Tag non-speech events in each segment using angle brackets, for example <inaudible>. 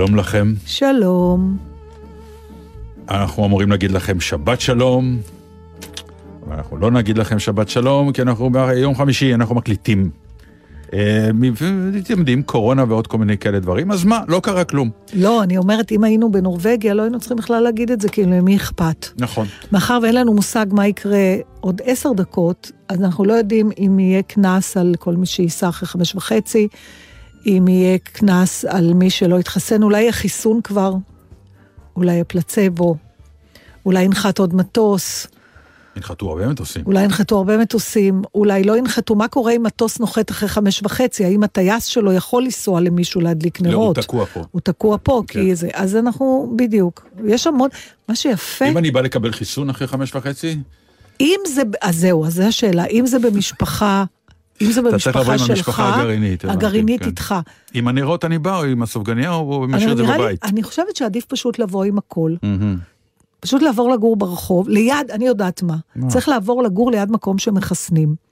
שלום לכם. שלום. אנחנו אמורים להגיד לכם שבת שלום, אבל אנחנו לא נגיד לכם שבת שלום, כי אנחנו ביום חמישי, אנחנו מקליטים. אה, אתם יודעים, קורונה ועוד כל מיני כאלה דברים, אז מה, לא קרה כלום. לא, אני אומרת, אם היינו בנורבגיה, לא היינו צריכים בכלל להגיד את זה, כאילו, למי אכפת? נכון. מאחר ואין לנו מושג מה יקרה עוד עשר דקות, אז אנחנו לא יודעים אם יהיה קנס על כל מי שייסע אחרי חמש וחצי, אם יהיה קנס על מי שלא יתחסן, אולי יהיה חיסון כבר, אולי יהיה פלצבו, אולי ינחת עוד מטוס. ינחתו הרבה מטוסים. אולי ינחתו הרבה מטוסים, אולי לא ינחתו. מה קורה אם מטוס נוחת אחרי חמש וחצי? האם הטייס שלו יכול לנסוע למישהו להדליק נרות? לא, הוא תקוע פה. הוא תקוע פה, כן. כי זה... אז אנחנו, בדיוק. יש המון... מה שיפה... אם אני בא לקבל חיסון אחרי חמש וחצי, אם זה... אז זהו, אז זו השאלה. אם זה במשפחה... אם זה אתה צריך לבוא במשפחה עם שלך, המשפחה הגרעינית, הגרעינית כן. איתך. עם הנרות אני בא, או עם הסופגניה, או משאיר את זה בבית. אני חושבת שעדיף פשוט לבוא עם הכל. פשוט לעבור לגור ברחוב, ליד, אני יודעת. מה? צריך לעבור לגור ליד מקום שמחסנים.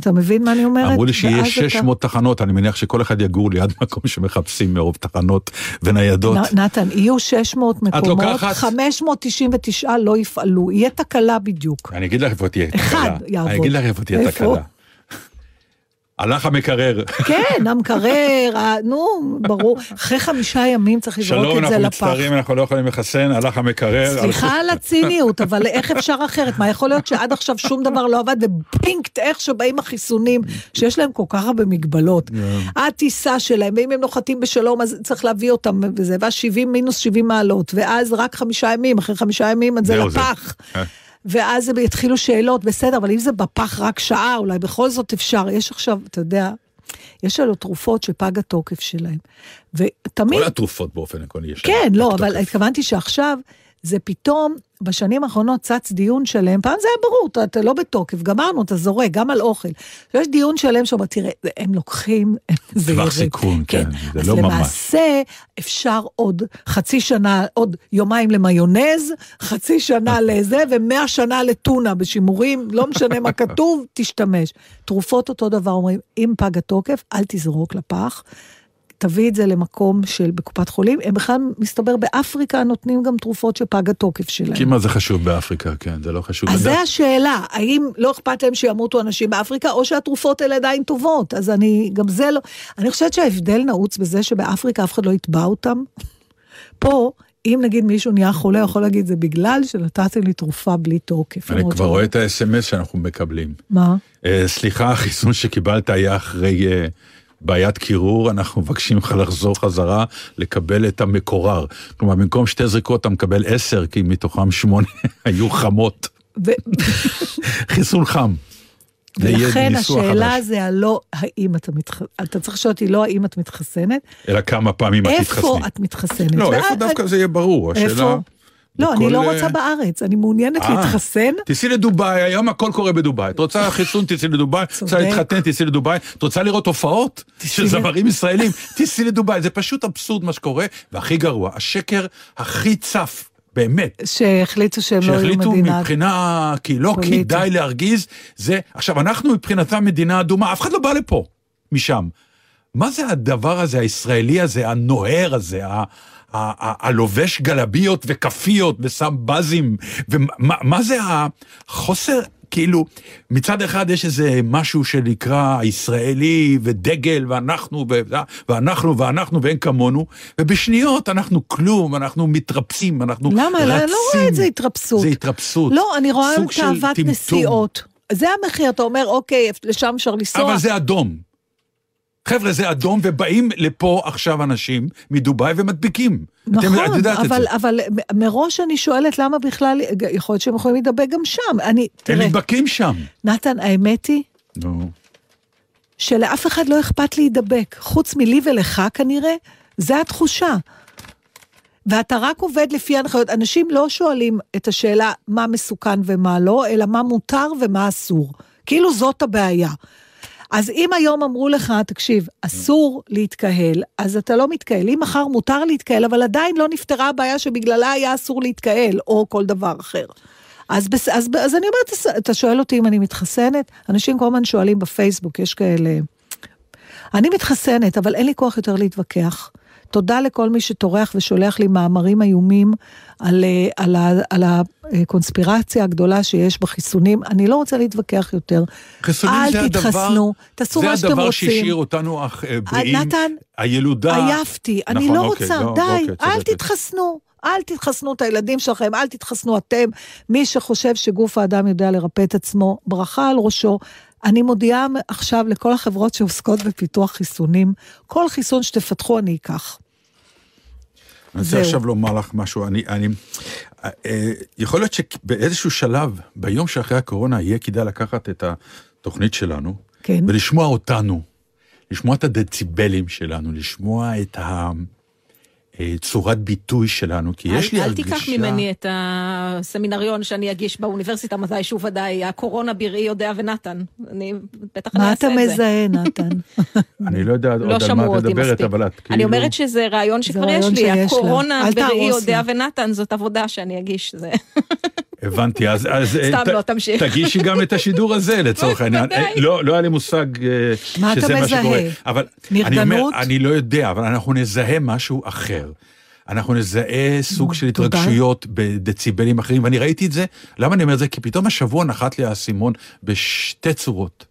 אתה מבין מה אני אומרת? אמרו לי שיהיה ואז אתה- 600 תחנות, אני מניח שכל אחד יגור ליד <laughs> מקום שמחפשים מרוב תחנות וניידות. נ- נתן, יהיו 600 מקומות, לוקחת? 599 לא יפעלו, יהיה תקלה בדיוק. אני אגיד לך איפה תהיה אחד תקלה. יעבוד. אני אגיד לך איפה תהיה? תקלה. הלך המקרר. כן, המקרר, נו, ברור. אחרי חמישה ימים צריך לזרוק שלום, את זה אנחנו לפח. מצטערים, אנחנו לא יכולים לחסן, הלך המקרר. סליחה על הציניות, אבל איך אפשר אחרת? מה, יכול להיות שעד עכשיו שום דבר לא עבד, ופינקט, איך שבאים החיסונים, שיש להם כל כך הרבה מגבלות. הטיסה שלהם, ואם הם נוחתים בשלום, אז צריך להביא אותם וזה, ואז 70 מינוס 70 מעלות, ואז רק חמישה ימים, אחרי חמישה ימים זה. לפח. ואז הם יתחילו שאלות, בסדר, אבל אם זה בפח רק שעה, אולי בכל זאת אפשר. יש עכשיו, אתה יודע, יש לנו תרופות שפג התוקף שלהם. ותמיד... כל התרופות באופן עקרוני יש. כן, לא, פג אבל תוקף. התכוונתי שעכשיו, זה פתאום, בשנים האחרונות צץ דיון שלם, פעם זה היה ברור, אתה, אתה לא בתוקף, גמרנו, אתה זורק, גם על אוכל. יש דיון שלם שאומר, תראה, הם לוקחים, זה טווח. סיכון, כן, זה אז לא ממש. למעשה, אפשר עוד חצי שנה, עוד יומיים למיונז, חצי שנה <laughs> לזה, ומאה שנה לטונה בשימורים, לא משנה מה כתוב, <laughs> תשתמש. תרופות אותו דבר, אומרים, אם פג התוקף, אל תזרוק לפח. תביא את זה למקום של בקופת חולים, הם בכלל, מסתבר, באפריקה נותנים גם תרופות שפג התוקף שלהם. כי מה זה חשוב באפריקה, כן, זה לא חשוב. אז. זה השאלה, האם לא אכפת להם שימותו אנשים באפריקה, או שהתרופות האלה עדיין טובות. אז אני, גם זה לא... אני חושבת שההבדל נעוץ בזה שבאפריקה אף אחד לא יתבע אותם. פה, אם נגיד מישהו נהיה חולה, יכול להגיד, זה בגלל שנתתם לי תרופה בלי תוקף. אני כבר רואה את ה-SMS שאנחנו מקבלים. מה? אה, סליחה, החיסון שקיבלת היה אחרי אה, בעיית קירור, אנחנו מבקשים לך לחזור חזרה, לקבל את המקורר. כלומר, במקום שתי זריקות אתה מקבל עשר, כי מתוכם שמונה <laughs> היו חמות. <laughs> חיסון חם. ולכן השאלה חדש. זה הלא האם אתה מתחסנת, אתה צריך לשאול אותי לא האם את מתחסנת, אלא כמה פעמים את איפה תתחסני. את מתחסנת. לא, איפה דווקא זה יהיה ברור, השאלה... איפה? לא, אני לא אה, רוצה בארץ, אני מעוניינת אה. להתחסן. תיסעי לדובאי, היום הכל קורה בדובאי. את רוצה חיסון, תיסעי לדובאי. את רוצה. להתחתן, תיסעי לדובאי. את רוצה לראות הופעות של זמרים ישראלים, <laughs> תיסעי לדובאי. זה פשוט אבסורד מה שקורה, והכי גרוע, השקר הכי צף, באמת. שהחליטו שהם לא יהיו שהחליטו מדינה. מבחינה, כי לא פוליטית. כדאי להרגיז, זה, עכשיו אנחנו מבחינתם מדינה אדומה, אף אחד לא בא לפה, משם. מה זה הדבר הזה, הישראלי הזה, הנוהר הזה, ה- הלובש גלביות וכאפיות ושם בזים, ומה מה זה החוסר, כאילו, מצד אחד יש איזה משהו שנקרא הישראלי ודגל ואנחנו ואנחנו ואנחנו ואין כמונו, ובשניות אנחנו כלום, אנחנו מתרפסים, אנחנו למה? רצים. אני לא רואה את זה התרפסות. זה התרפסות. לא, אני רואה של תאוות. נסיעות. זה המחיר, אתה אומר, אוקיי, לשם אפשר לנסוע. אבל זה אדום. חבר'ה, זה אדום, ובאים לפה עכשיו אנשים מדובאי ומדביקים. אתם- את נכון, יודעת את אבל, זה. אבל מראש אני שואלת למה בכלל, יכול להיות שהם יכולים להידבק גם שם. אני, הם תראה, נדבקים שם. נתן, האמת היא נו. שלאף אחד לא אכפת להידבק, חוץ מלי ולך כנראה, זה התחושה. ואתה רק עובד לפי ההנחיות. אנשים לא שואלים את השאלה מה מסוכן ומה לא, אלא מה מותר ומה אסור. כאילו זאת הבעיה. אז אם היום אמרו לך, תקשיב, אסור להתקהל, אז אתה לא מתקהל. אם מחר מותר להתקהל, אבל עדיין לא נפתרה הבעיה שבגללה היה אסור להתקהל, או כל דבר אחר. אז, בס, אז, אז אני אומרת, אתה שואל אותי אם אני מתחסנת? אנשים כל הזמן שואלים בפייסבוק, יש כאלה... אני מתחסנת, אבל אין לי כוח יותר להתווכח. תודה לכל מי שטורח ושולח לי מאמרים איומים על, אה, על, ה- על הקונספירציה הגדולה שיש בחיסונים. אני לא רוצה להתווכח יותר. חיסונים זה אל הדבר, תתחסנו, תעשו זה מה שאתם הדבר רוצים. שהשאיר אותנו אח- אה, בריאים. נתן, הילודה. עייפתי, אני נכון, לא אוקיי, רוצה, לא, די, אוקיי, אל צודקת. תתחסנו. אל תתחסנו את הילדים שלכם, אל תתחסנו אתם. מי שחושב שגוף האדם יודע לרפא את עצמו, ברכה על ראשו. אני מודיעה עכשיו לכל החברות שעוסקות בפיתוח חיסונים, כל חיסון שתפתחו אני אקח. אני רוצה. עכשיו לומר לך משהו, אני, אני, אה, יכול להיות שבאיזשהו שלב, ביום שאחרי הקורונה, יהיה כדאי לקחת את התוכנית שלנו, כן. ולשמוע אותנו, לשמוע את הדציבלים שלנו, לשמוע את הצורת ביטוי שלנו, כי יש לי אל, הרגישה... אל תיקח ממני את הסמינריון שאני אגיש באוניברסיטה מתישהו ודאי, הקורונה בראי יודע ונתן. אני בטח אני מה אעשה אתה את זה. מזהה, נתן? <laughs> אני לא יודע לא עוד על שמעו מה את מדברת. אבל את כאילו... אני אומרת שזה רעיון שכבר יש לי. הקורונה בראי יודע. ונתן, זאת עבודה שאני אגיש. <laughs> הבנתי, אז... אז אה, סתם לא, תמשיך. תגישי גם את השידור הזה, לצורך העניין. לא לא היה לי מושג אה, מה אתה שזה מה מזהה? שקורה. אבל אני אומר, נרגנות? אני לא יודע, אבל אנחנו נזהה משהו אחר. אנחנו נזהה סוג של. התרגשויות בדציבלים אחרים, ואני ראיתי את זה, למה אני אומר את זה? כי פתאום השבוע נחת לי האסימון בשתי צורות.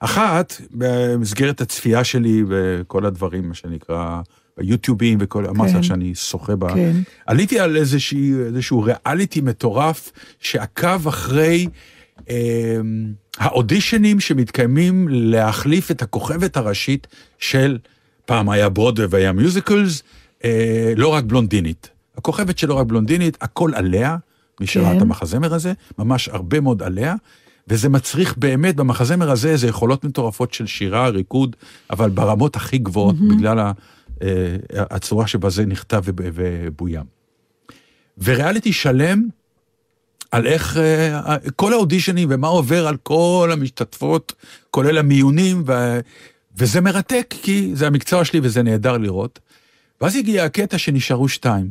אחת, במסגרת הצפייה שלי וכל הדברים, מה שנקרא, ביוטיובים וכל, אמרתי לך שאני שוחה בה. כן. עליתי על איזושהי, איזשהו ריאליטי מטורף שעקב אחרי אה, האודישנים שמתקיימים להחליף את הכוכבת הראשית של, פעם היה ברודווי והיה מיוזיקלס, אה, לא רק בלונדינית. הכוכבת שלא רק בלונדינית, הכל עליה, מי שראה כן. את המחזמר הזה, ממש הרבה מאוד עליה. וזה מצריך באמת במחזמר הזה איזה יכולות מטורפות של שירה, ריקוד, אבל ברמות הכי גבוהות, mm-hmm. בגלל ה, הצורה שבה זה נכתב וב- ובוים. וריאליטי שלם על איך אה, כל האודישנים ומה עובר על כל המשתתפות, כולל המיונים, ו, וזה מרתק, כי זה המקצוע שלי וזה נהדר לראות. ואז הגיע הקטע שנשארו שתיים,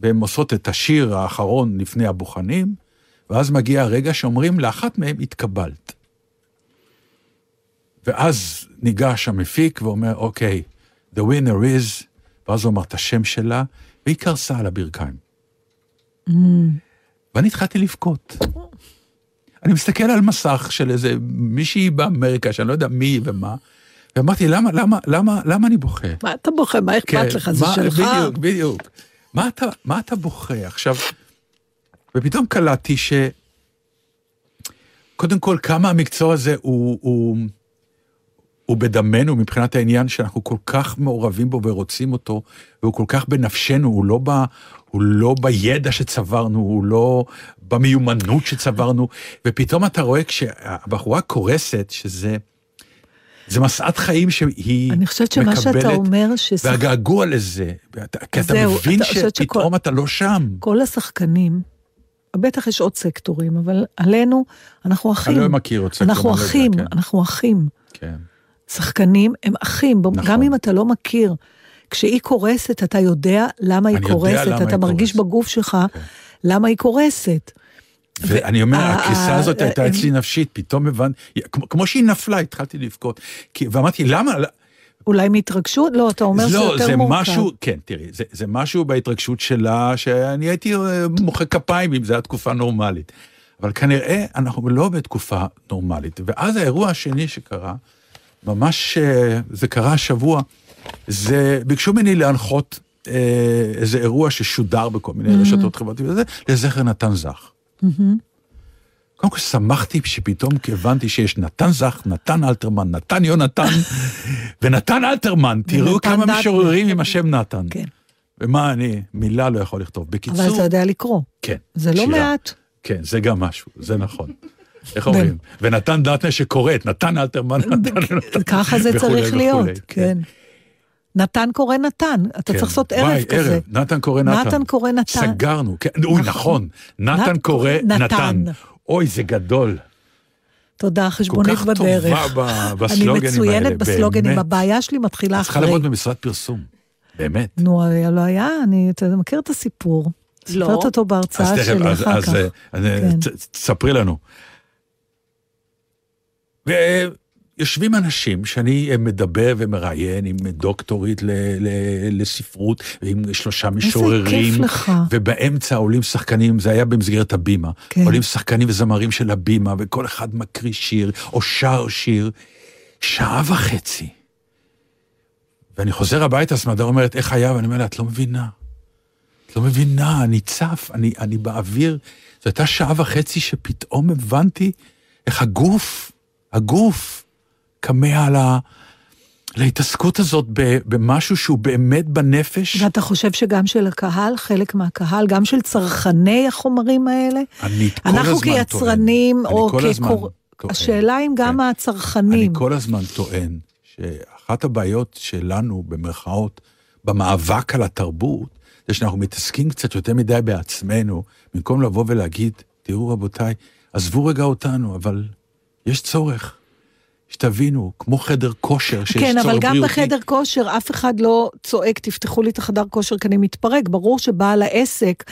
והן עושות את השיר האחרון לפני הבוחנים, ואז מגיע הרגע שאומרים לאחת מהם התקבלת. ואז ניגש המפיק ואומר, אוקיי, the winner is, ואז הוא אמר את השם שלה, והיא קרסה על הברכיים. ואני התחלתי לבכות. אני מסתכל על מסך של איזה מישהי באמריקה, שאני לא יודע מי ומה, ואמרתי, למה, למה, למה, למה אני בוכה? מה אתה בוכה? מה אכפת לך? זה כן, מה- שלך. בדיוק, בדיוק. מה אתה, מה אתה בוכה? עכשיו, ופתאום קלטתי ש... קודם כל, כמה המקצוע הזה הוא, הוא, הוא בדמנו מבחינת העניין שאנחנו כל כך מעורבים בו ורוצים אותו, והוא כל כך בנפשנו, הוא לא, ב, הוא לא בידע שצברנו, הוא לא במיומנות שצברנו, ופתאום אתה רואה כשהבחורה קורסת, שזה... זה משאת חיים שהיא אני חושבת שמה מקבלת, שאתה אומר, ששח- והגעגוע לזה, כי אתה זהו, מבין אתה- חושבת שכל- שפתאום אתה לא שם. כל השחקנים, בטח יש עוד סקטורים, אבל עלינו, אנחנו אחים. אני לא מכיר עוד סקטור, אנחנו לא אחים, כן. אנחנו אחים. כן. שחקנים הם אחים, נכון. גם אם אתה לא מכיר. כשהיא קורסת, אתה יודע למה היא קורסת, למה אתה היא מרגיש קורסת. בגוף שלך כן. למה היא קורסת. ואני אומר, ה- הקריסה ה- הזאת הייתה ה- אצלי נפשית, פתאום הבנתי, כמו- שהיא נפלה, התחלתי לבכות. ואמרתי, למה? אולי מהתרגשות? לא, אתה אומר שזה לא, יותר זה מורכב. משהו, כן, תראי, זה, זה משהו בהתרגשות שלה, שאני הייתי אה, מוחא כפיים אם זו הייתה תקופה נורמלית. אבל כנראה אנחנו לא בתקופה נורמלית. ואז האירוע השני שקרה, ממש, אה, זה קרה השבוע, זה, ביקשו ממני להנחות אה, איזה אירוע ששודר בכל מיני רשתות חברתיות, וזה, לזכר נתן זך. קודם כל שמחתי שפתאום הבנתי שיש נתן זך, נתן אלתרמן, נתן יונתן <laughs> ונתן אלתרמן. תראו ונתן כמה. משוררים עם השם נתן. כן. ומה אני, מילה לא יכול לכתוב. אבל בקיצור, אתה יודע לקרוא. כן. זה לא שירה. מעט. כן, זה גם משהו, זה נכון. איך אומרים? ונתן דטנר שקורא נתן אלתרמן, נתן יונתן. ככה זה צריך להיות, כן. נתן קורא נתן, אתה כן. צריך לעשות ערב וואי, כזה. ערב, נתן קורא נתן. נתן קורא נתן. סגרנו, כן, אוי, נכון. נתן נת- קורא נתן. נתן. אוי, זה גדול. תודה, כל חשבונית כך בדרך. טובה ב- <laughs> אני בסלוגנים האלה. מצוינת בסלוגנים, באמת. הבעיה שלי מתחילה את צריכה אחרי. לעבוד במשרד פרסום. באמת. נו, לא היה, אני, אתה מכיר את הסיפור. לא. סיפרת אותו אז בהרצאה תכף, שלי אז- אחר אז כך. אה, אז, אה, כן. ת- תספרי לנו. יושבים אנשים שאני מדבר ומראיין עם דוקטורית ל, ל, לספרות, ועם שלושה משוררים. איזה כיף לך. ובאמצע עולים שחקנים, זה היה במסגרת הבימה. כן. עולים שחקנים וזמרים של הבימה, וכל אחד מקריא שיר, או שר שיר. שעה וחצי. ואני חוזר הביתה, סמדר אומרת, איך היה? ואני אומר לה, את לא מבינה. את לא מבינה, אני צף, אני, אני באוויר. זו הייתה שעה וחצי שפתאום הבנתי איך הגוף, הגוף, כמה על ה... להתעסקות הזאת במשהו שהוא באמת בנפש. ואתה חושב שגם של הקהל, חלק מהקהל, גם של צרכני החומרים האלה? אני כל אנחנו הזמן טוען. כיצרנים, אני או כקור... השאלה אם גם כן. הצרכנים. אני כל הזמן טוען שאחת הבעיות שלנו, במרכאות, במאבק על התרבות, זה שאנחנו מתעסקים קצת יותר מדי בעצמנו, במקום לבוא ולהגיד, תראו רבותיי, עזבו רגע אותנו, אבל יש צורך. שתבינו, כמו חדר כושר, שיש כן, צורך אבל בריאותי. גם בחדר כושר אף אחד לא צועק, תפתחו לי את החדר כושר כי אני מתפרק. ברור שבעל העסק,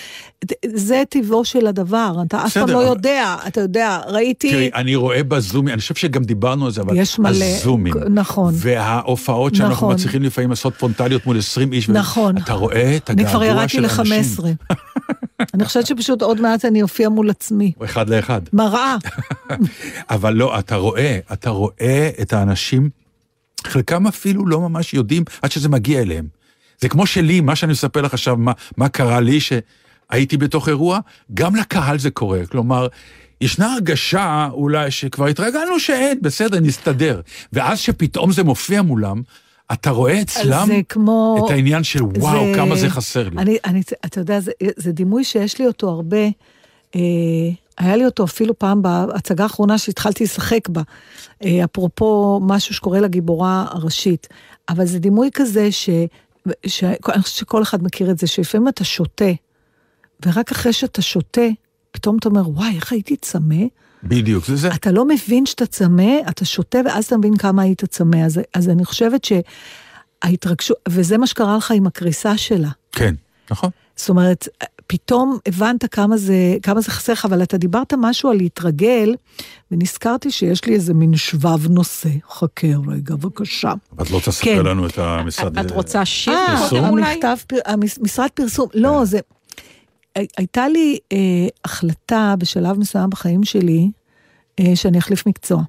זה טבעו של הדבר, אתה אף פעם לא אבל- יודע, אתה יודע, ראיתי... תראי, אני רואה בזומים, אני חושב שגם דיברנו על זה, אבל יש מלא, הזומים. נכון. וההופעות שאנחנו נכון. מצליחים לפעמים לעשות פרונטליות מול 20 איש. נכון. אתה רואה את אני כבר הגעגוע ירדתי של האנשים. ל-15. <laughs> אני חושבת שפשוט עוד מעט אני אופיע מול עצמי. אחד לאחד. מראה. <laughs> אבל לא, אתה רואה, אתה רואה את האנשים, חלקם אפילו לא ממש יודעים עד שזה מגיע אליהם. זה כמו שלי, מה שאני מספר לך עכשיו, מה, מה קרה לי, שהייתי בתוך אירוע, גם לקהל זה קורה. כלומר, ישנה הרגשה אולי שכבר התרגלנו שאין, בסדר, נסתדר. ואז שפתאום זה מופיע מולם, אתה רואה אצלם כמו... את העניין של וואו, זה- כמה זה חסר לי. אני, אני, אתה יודע, זה, זה דימוי שיש לי אותו הרבה. אה, היה לי אותו אפילו פעם בהצגה האחרונה שהתחלתי לשחק בה, אה, אפרופו משהו שקורה לגיבורה הראשית. אבל זה דימוי כזה ש... ש... אני חושבת שכל אחד מכיר את זה, שלפעמים אתה שותה, ורק אחרי שאתה שותה, פתאום אתה אומר, וואי, איך הייתי צמא? בדיוק, זה זה. אתה לא מבין שאתה צמא, אתה שותה, ואז אתה מבין כמה היית צמא. אז, אז אני חושבת שההתרגשות, וזה מה שקרה לך עם הקריסה שלה. כן, נכון. זאת אומרת, פתאום הבנת כמה זה, כמה זה חסר לך, אבל אתה דיברת משהו על להתרגל, ונזכרתי שיש לי איזה מין שבב נושה. חכה רגע, בבקשה. אבל את לא תספר כן. לנו את המשרד. את רוצה שיר אה, אולי? המכתב, פר- המס- משרד פרסום, לא, זה... הי- הייתה לי אה, החלטה בשלב מסוים בחיים שלי, אה, שאני אחליף מקצוע.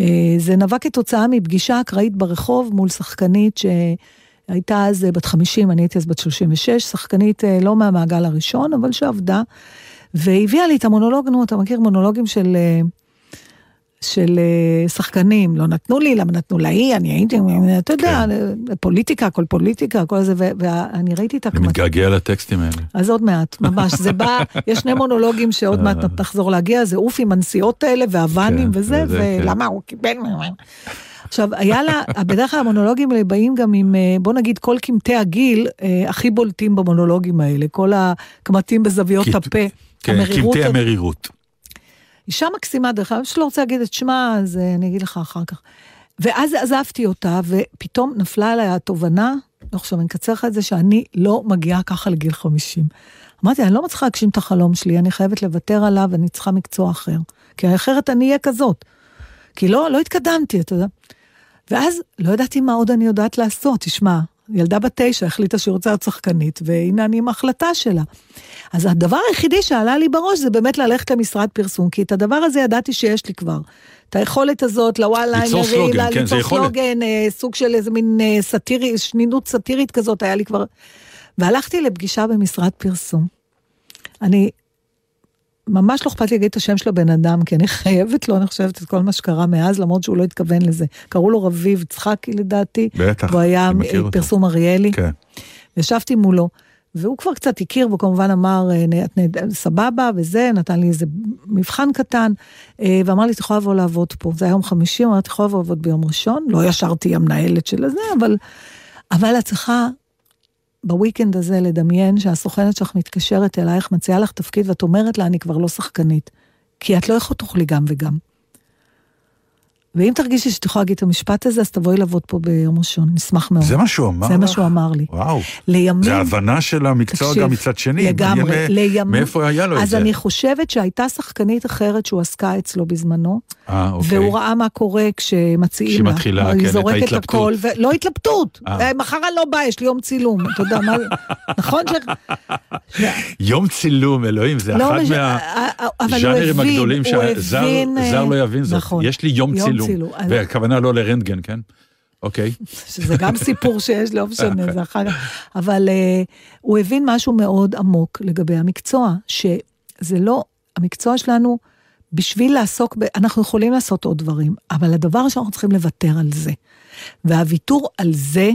אה, זה נבע כתוצאה מפגישה אקראית ברחוב מול שחקנית שהייתה אז אה, בת 50, אני הייתי אז בת 36, שחקנית אה, לא מהמעגל הראשון, אבל שעבדה, והביאה לי את המונולוג, נו, אתה מכיר מונולוגים של... אה, של אה, שחקנים, לא נתנו לי, למה נתנו להיא, אני הייתי, אתה יודע, פוליטיקה, הכל פוליטיקה, הכל זה, ואני ראיתי את אני הקמט. מתגעגע לטקסטים האלה. אז עוד מעט, ממש, זה בא, יש שני מונולוגים שעוד מעט נחזור להגיע, זה עוף עם הנסיעות האלה והוואנים כן, וזה, זה, כן. ולמה הוא קיבל... עכשיו, היה לה, בדרך כלל המונולוגים האלה באים גם עם, אה, בוא נגיד, כל קמטי הגיל אה, הכי בולטים במונולוגים האלה, כל הקמטים בזוויות הפה, כן, קמטי המרירות. אישה מקסימה, דרך אגב, שלא רוצה להגיד את שמה, אז אה, אני אגיד לך אחר כך. ואז עזבתי אותה, ופתאום נפלה עליי התובנה, לא חושב, אני אקצר לך את זה, שאני לא מגיעה ככה לגיל 50. אמרתי, אני לא מצליחה להגשים את החלום שלי, אני חייבת לוותר עליו, אני צריכה מקצוע אחר. כי אחרת אני אהיה כזאת. כי לא, לא התקדמתי, אתה יודע. ואז לא ידעתי מה עוד אני יודעת לעשות, תשמע, ילדה בת תשע החליטה שהיא רוצה להיות שחקנית, והנה אני עם ההחלטה שלה. אז הדבר היחידי שעלה לי בראש זה באמת ללכת למשרד פרסום, כי את הדבר הזה ידעתי שיש לי כבר. את היכולת הזאת, לוואלה, ליצור סלוגן, כן, זה ליצור. סלוגן, אה, סוג של איזה מין אה, סאטירי, שנינות סאטירית כזאת, היה לי כבר... והלכתי לפגישה במשרד פרסום. אני, ממש לא אכפת לי להגיד את השם של הבן אדם, כי אני חייבת לו, אני חושבת, את כל מה שקרה מאז, למרות שהוא לא התכוון לזה. קראו לו רביב יצחקי לדעתי. בטח, והוא היה מכיר אותו. פרסום אריאלי. כן. ישבתי מולו, והוא כבר קצת הכיר, והוא כמובן אמר, אה, סבבה וזה, נתן לי איזה מבחן קטן, אה, ואמר לי, את יכולה לבוא לעבוד פה. זה היה יום חמישי, הוא אמר, את יכולה לבוא לעבוד ביום ראשון. לא ישר תהיי המנהלת של הזה, אבל, אבל את צריכה בוויקנד הזה לדמיין שהסוכנת שלך מתקשרת אלייך, מציעה לך תפקיד, ואת אומרת לה, אני כבר לא שחקנית. כי את לא יכולה תוכלי גם וגם. ואם תרגישי שאת יכולה להגיד את המשפט הזה, אז תבואי לעבוד פה ביום ראשון, נשמח מאוד. זה מה שהוא אמר זה מה לך? שהוא אמר לי. וואו. לימים... זה הבנה של המקצוע תקשיב, גם מצד שני. לגמרי, מעניין לימים... מאיפה היה לו את אז זה? אני חושבת שהייתה שחקנית אחרת שהוא עסקה אצלו בזמנו, אה, אוקיי. והוא ראה מה קורה כשמציעים לה. מתחילה, היא כן, את זורקת ההתלבטות. הכל, ולא התלבטות. אה. אה, מחר אני לא באה, יש לי יום צילום, אתה יודע מה... <laughs> נכון ש... יום צילום, אלוהים, זה לא אחד מש- מה... אה, אה, הגדולים זר לא יבין זאת. נכון. יש לי יום צילום. צילום. אז- והכוונה לא לרנטגן, כן? אוקיי. <laughs> שזה גם סיפור שיש, לא משנה, <laughs> זה אחר כך. אבל uh, הוא הבין משהו מאוד עמוק לגבי המקצוע, שזה לא, המקצוע שלנו, בשביל לעסוק, ב, אנחנו יכולים לעשות עוד דברים, אבל הדבר שאנחנו צריכים לוותר על זה. והוויתור על זה,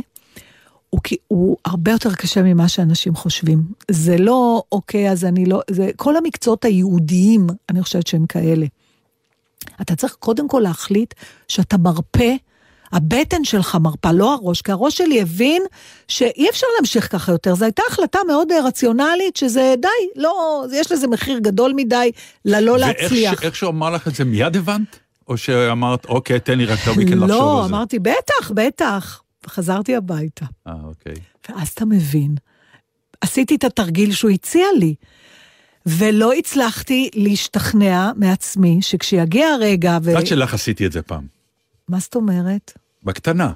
הוא, הוא הרבה יותר קשה ממה שאנשים חושבים. זה לא, אוקיי, אז אני לא, זה, כל המקצועות הייעודיים, אני חושבת שהם כאלה. אתה צריך קודם כל להחליט שאתה מרפה, הבטן שלך מרפה, לא הראש, כי הראש שלי הבין שאי אפשר להמשיך ככה יותר. זו הייתה החלטה מאוד אה, רציונלית, שזה די, לא, יש לזה מחיר גדול מדי ללא להצליח. ואיך שהוא אמר לך את זה, מיד הבנת? או שאמרת, אוקיי, תן לי רק את הוויקנד לחשוב לא, על זה? אמרתי, בטח, בטח. וחזרתי הביתה. אה, אוקיי. ואז אתה מבין. עשיתי את התרגיל שהוא הציע לי, ולא הצלחתי להשתכנע מעצמי שכשיגיע הרגע, ו... את יודעת שלך עשיתי את זה פעם, מה זאת אומרת? בקטנה.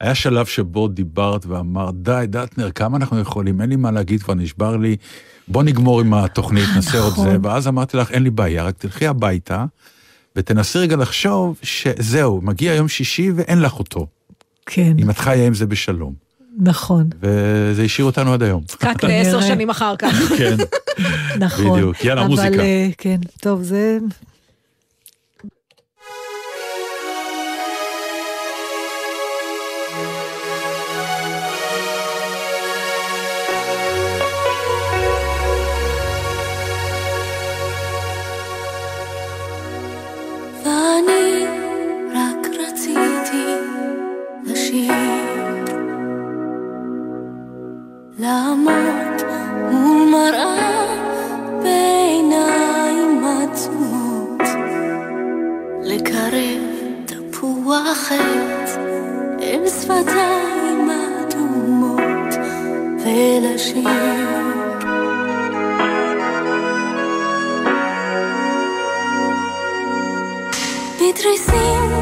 היה שלב שבו דיברת ואמרת, די, דטנר, כמה אנחנו יכולים, אין לי מה להגיד, כבר נשבר לי, בוא נגמור עם התוכנית, <laughs> נעשה עוד נכון. זה, ואז אמרתי לך, אין לי בעיה, רק תלכי הביתה, ותנסי רגע לחשוב שזהו, מגיע יום שישי ואין לך אותו, כן, אם את חיה עם זה בשלום. נכון, וזה השאיר אותנו עד היום. כנראה. לעשר שנים אחר כך. <laughs> כן. <laughs> נכון. בדיוק. יאללה, אבל, מוזיקה. אה, כן, טוב, זה... לעמוד מול מראה וואחד אל שפתיים אדומות ולשיר. מתריסים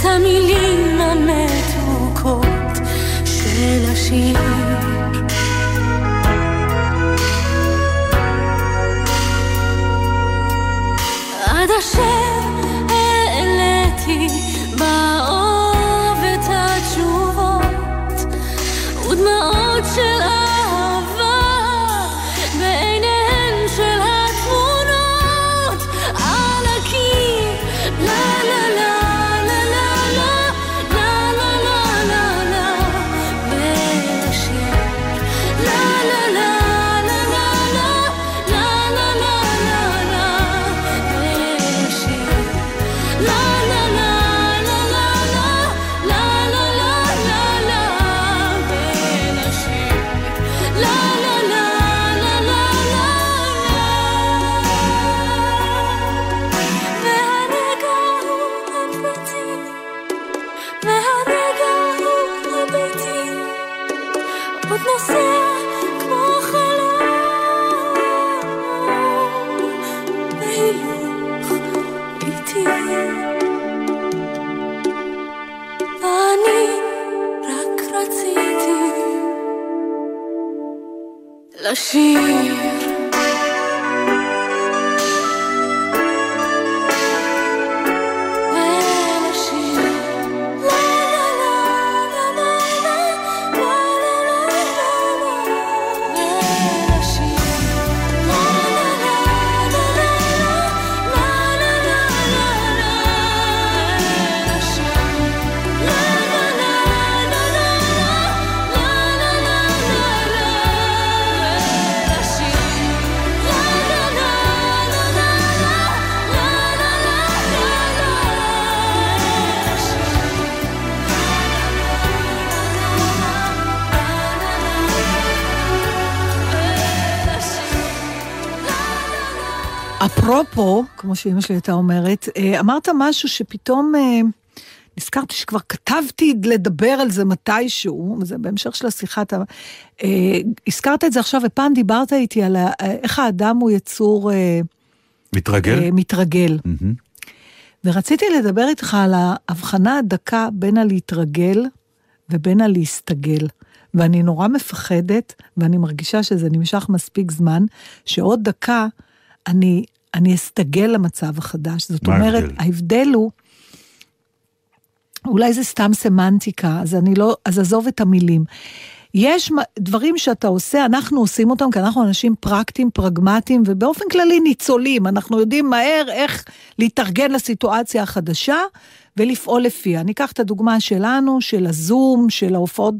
את המילים המתוקות של השיר. She אפרופו, כמו שאימא שלי הייתה אומרת, אה, אמרת משהו שפתאום אה, נזכרתי שכבר כתבתי לדבר על זה מתישהו, זה בהמשך של השיחה, אתה, אה, הזכרת את זה עכשיו, ופעם דיברת איתי על איך האדם הוא יצור מתרגל? מתרגל. ורציתי לדבר איתך על ההבחנה הדקה בין הלהתרגל ובין הלהסתגל. ואני נורא מפחדת, ואני מרגישה שזה נמשך מספיק זמן, שעוד דקה אני, אני אסתגל למצב החדש. זאת אומרת, ההבדל? ההבדל הוא, אולי זה סתם סמנטיקה, אז אני לא, אז עזוב את המילים. יש דברים שאתה עושה, אנחנו עושים אותם, כי אנחנו אנשים פרקטיים, פרגמטיים, ובאופן כללי ניצולים. אנחנו יודעים מהר איך להתארגן לסיטואציה החדשה ולפעול לפיה. אני אקח את הדוגמה שלנו, של הזום, של ההופעות,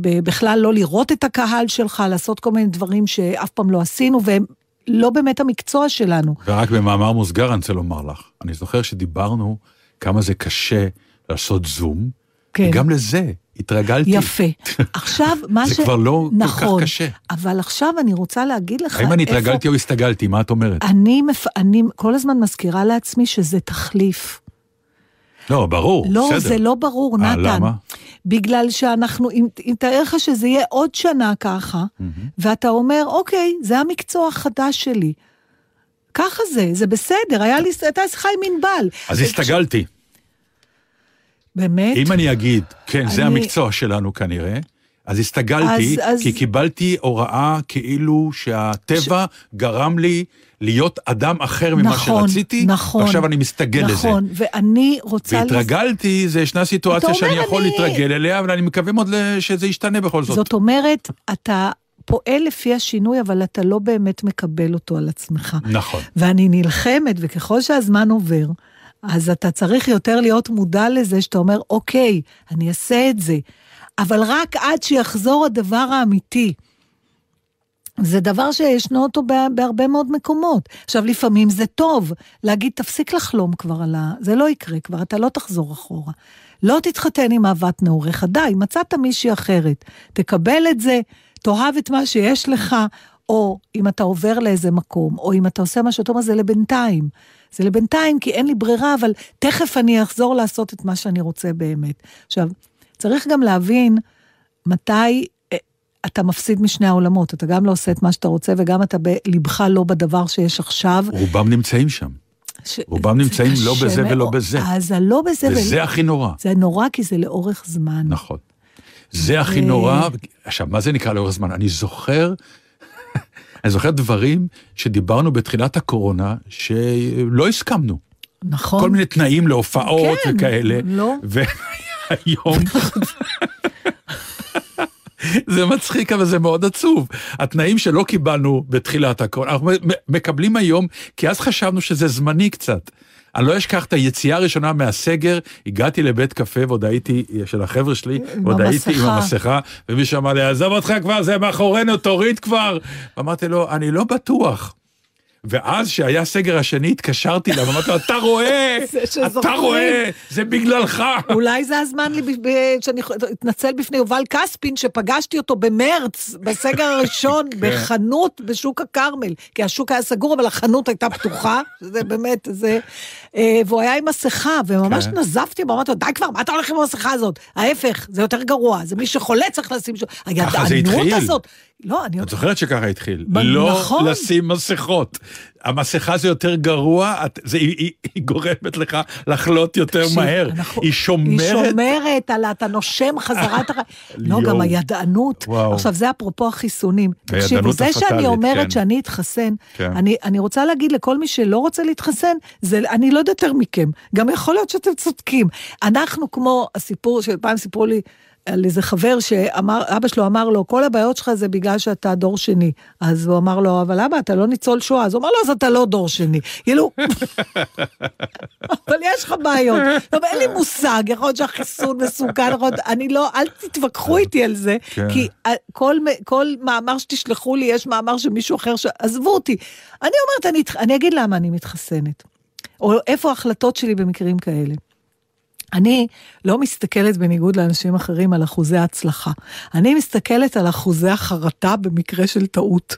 בכלל לא לראות את הקהל שלך, לעשות כל מיני דברים שאף פעם לא עשינו, והם לא באמת המקצוע שלנו. ורק במאמר מוסגר אני רוצה לומר לך, אני זוכר שדיברנו כמה זה קשה לעשות זום, כן. וגם לזה התרגלתי. יפה. <laughs> עכשיו, מה זה ש... כבר לא כל כך נכון, קשה. אבל עכשיו אני רוצה להגיד לך האם אני איפה- התרגלתי או הסתגלתי? מה את אומרת? אני, מפ... אני כל הזמן מזכירה לעצמי שזה תחליף. לא, ברור, לא, בסדר. זה לא ברור, אה, נתן. למה? בגלל שאנחנו, אם, אם תאר לך שזה יהיה עוד שנה ככה, ואתה אומר, אוקיי, זה המקצוע החדש שלי. ככה זה, זה בסדר, היה לי, הייתה שיחה עם ענבל. אז הסתגלתי. באמת? אם אני אגיד, כן, זה אני- המקצוע שלנו כנראה, אז הסתגלתי, אז- אז- כי קיבלתי הוראה כאילו שהטבע גרם לי להיות אדם אחר ממה נכון, שרציתי, נכון, ועכשיו אני מסתגל לזה. נכון, ואני רוצה... לס- והתרגלתי, זה ישנה סיטואציה שאני יכול אני- להתרגל אליה, אבל אני מקווה מאוד שזה ישתנה בכל זאת. זאת אומרת, אתה פועל לפי השינוי, אבל אתה לא באמת מקבל אותו על עצמך. נכון. ואני נלחמת, וככל שהזמן עובר, אז אתה צריך יותר להיות מודע לזה, שאתה אומר, אוקיי, אני אעשה את זה, אבל רק עד שיחזור הדבר האמיתי. זה דבר שישנו אותו בה- בהרבה מאוד מקומות. עכשיו, לפעמים זה טוב להגיד, תפסיק לחלום כבר על ה... זה לא יקרה כבר, אתה לא תחזור אחורה. לא תתחתן עם אהבת נעוריך, די, מצאת מישהי אחרת. תקבל את זה, תאהב את מה שיש לך, או אם אתה עובר לאיזה מקום, או אם אתה עושה משהו טוב, אז זה לבינתיים. זה לבינתיים כי אין לי ברירה, אבל תכף אני אחזור לעשות את מה שאני רוצה באמת. עכשיו, צריך גם להבין מתי אה, אתה מפסיד משני העולמות. אתה גם לא עושה את מה שאתה רוצה, וגם אתה בלבך לא בדבר שיש עכשיו. רובם נמצאים שם. ש... רובם נמצאים לא בזה ולא מאוד. בזה. אז הלא בזה וזה הכי נורא. זה נורא כי זה לאורך זמן. נכון. זה הכי נורא. עכשיו, מה זה נקרא לאורך זמן? אני זוכר, <laughs> אני זוכר דברים שדיברנו בתחילת הקורונה, שלא הסכמנו. נכון. כל מיני תנאים להופעות כן, וכאלה. לא. <laughs> והיום... זה מצחיק, אבל זה מאוד עצוב. התנאים שלא קיבלנו בתחילת הקורונה, אנחנו מקבלים היום, כי אז חשבנו שזה זמני קצת. אני לא אשכח את היציאה הראשונה מהסגר, הגעתי לבית קפה ועוד הייתי, של החבר'ה שלי, ועוד הייתי עם המסכה. ומישהו אמר לי, עזוב אותך כבר, זה מאחורינו, תוריד כבר. ואמרתי לו, אני לא בטוח. ואז כשהיה הסגר השני, התקשרתי אליו, אמרתי לו, אתה רואה, <laughs> אתה. רואה, זה בגללך. אולי זה הזמן שאני אתנצל בפני יובל כספין, שפגשתי אותו במרץ, בסגר הראשון, <laughs> כן. בחנות בשוק הכרמל. כי השוק היה סגור, אבל החנות הייתה פתוחה, זה באמת, זה... אה, והוא היה עם מסכה, וממש כן. נזפתי בו, אמרתי לו, די כבר, מה אתה הולך עם המסכה הזאת? ההפך, זה יותר גרוע, זה מי שחולה צריך לשים שם. ככה זה התחיל. לא, אני... את זוכרת שככה התחיל. לא נכון. לשים מסכות. המסכה זה יותר גרוע, את- זה- היא- היא היא גורמת לך לחלות יותר תקשיב, מהר. אנחנו- היא היא שומרת. שומרת על. אתה נושם הח... <laughs> לא, גם. הידענות. וואו. עכשיו, זה אפרופו החיסונים. תקשיבו, זה שאני הפטאלית, אומרת כן. שאני אתחסן, כן. אני, אני רוצה להגיד לכל מי שלא רוצה להתחסן, זה, אני לא יודעת יותר מכם. גם יכול להיות שאתם צודקים. אנחנו כמו הסיפור שפעם סיפרו לי, על איזה חבר שאמר, אבא שלו אמר לו, כל הבעיות שלך זה בגלל שאתה דור שני. אז הוא אמר לו, אבל אבא, אתה לא ניצול שואה. אז הוא אמר לו, אז אתה לא דור שני. כאילו, אבל יש לך בעיות. טוב, אין לי מושג, יכול להיות שהחיסון מסוכן, יכול להיות, אני לא, אל תתווכחו איתי על זה, כן. כי ה- כל, מאמר שתשלחו לי, יש מאמר של מישהו אחר, ש... עזבו אותי. אני אומרת, אני אגיד למה אני מתחסנת. או איפה ההחלטות שלי במקרים כאלה. אני לא מסתכלת בניגוד לאנשים אחרים על אחוזי הצלחה. אני מסתכלת על אחוזי החרטה במקרה של טעות.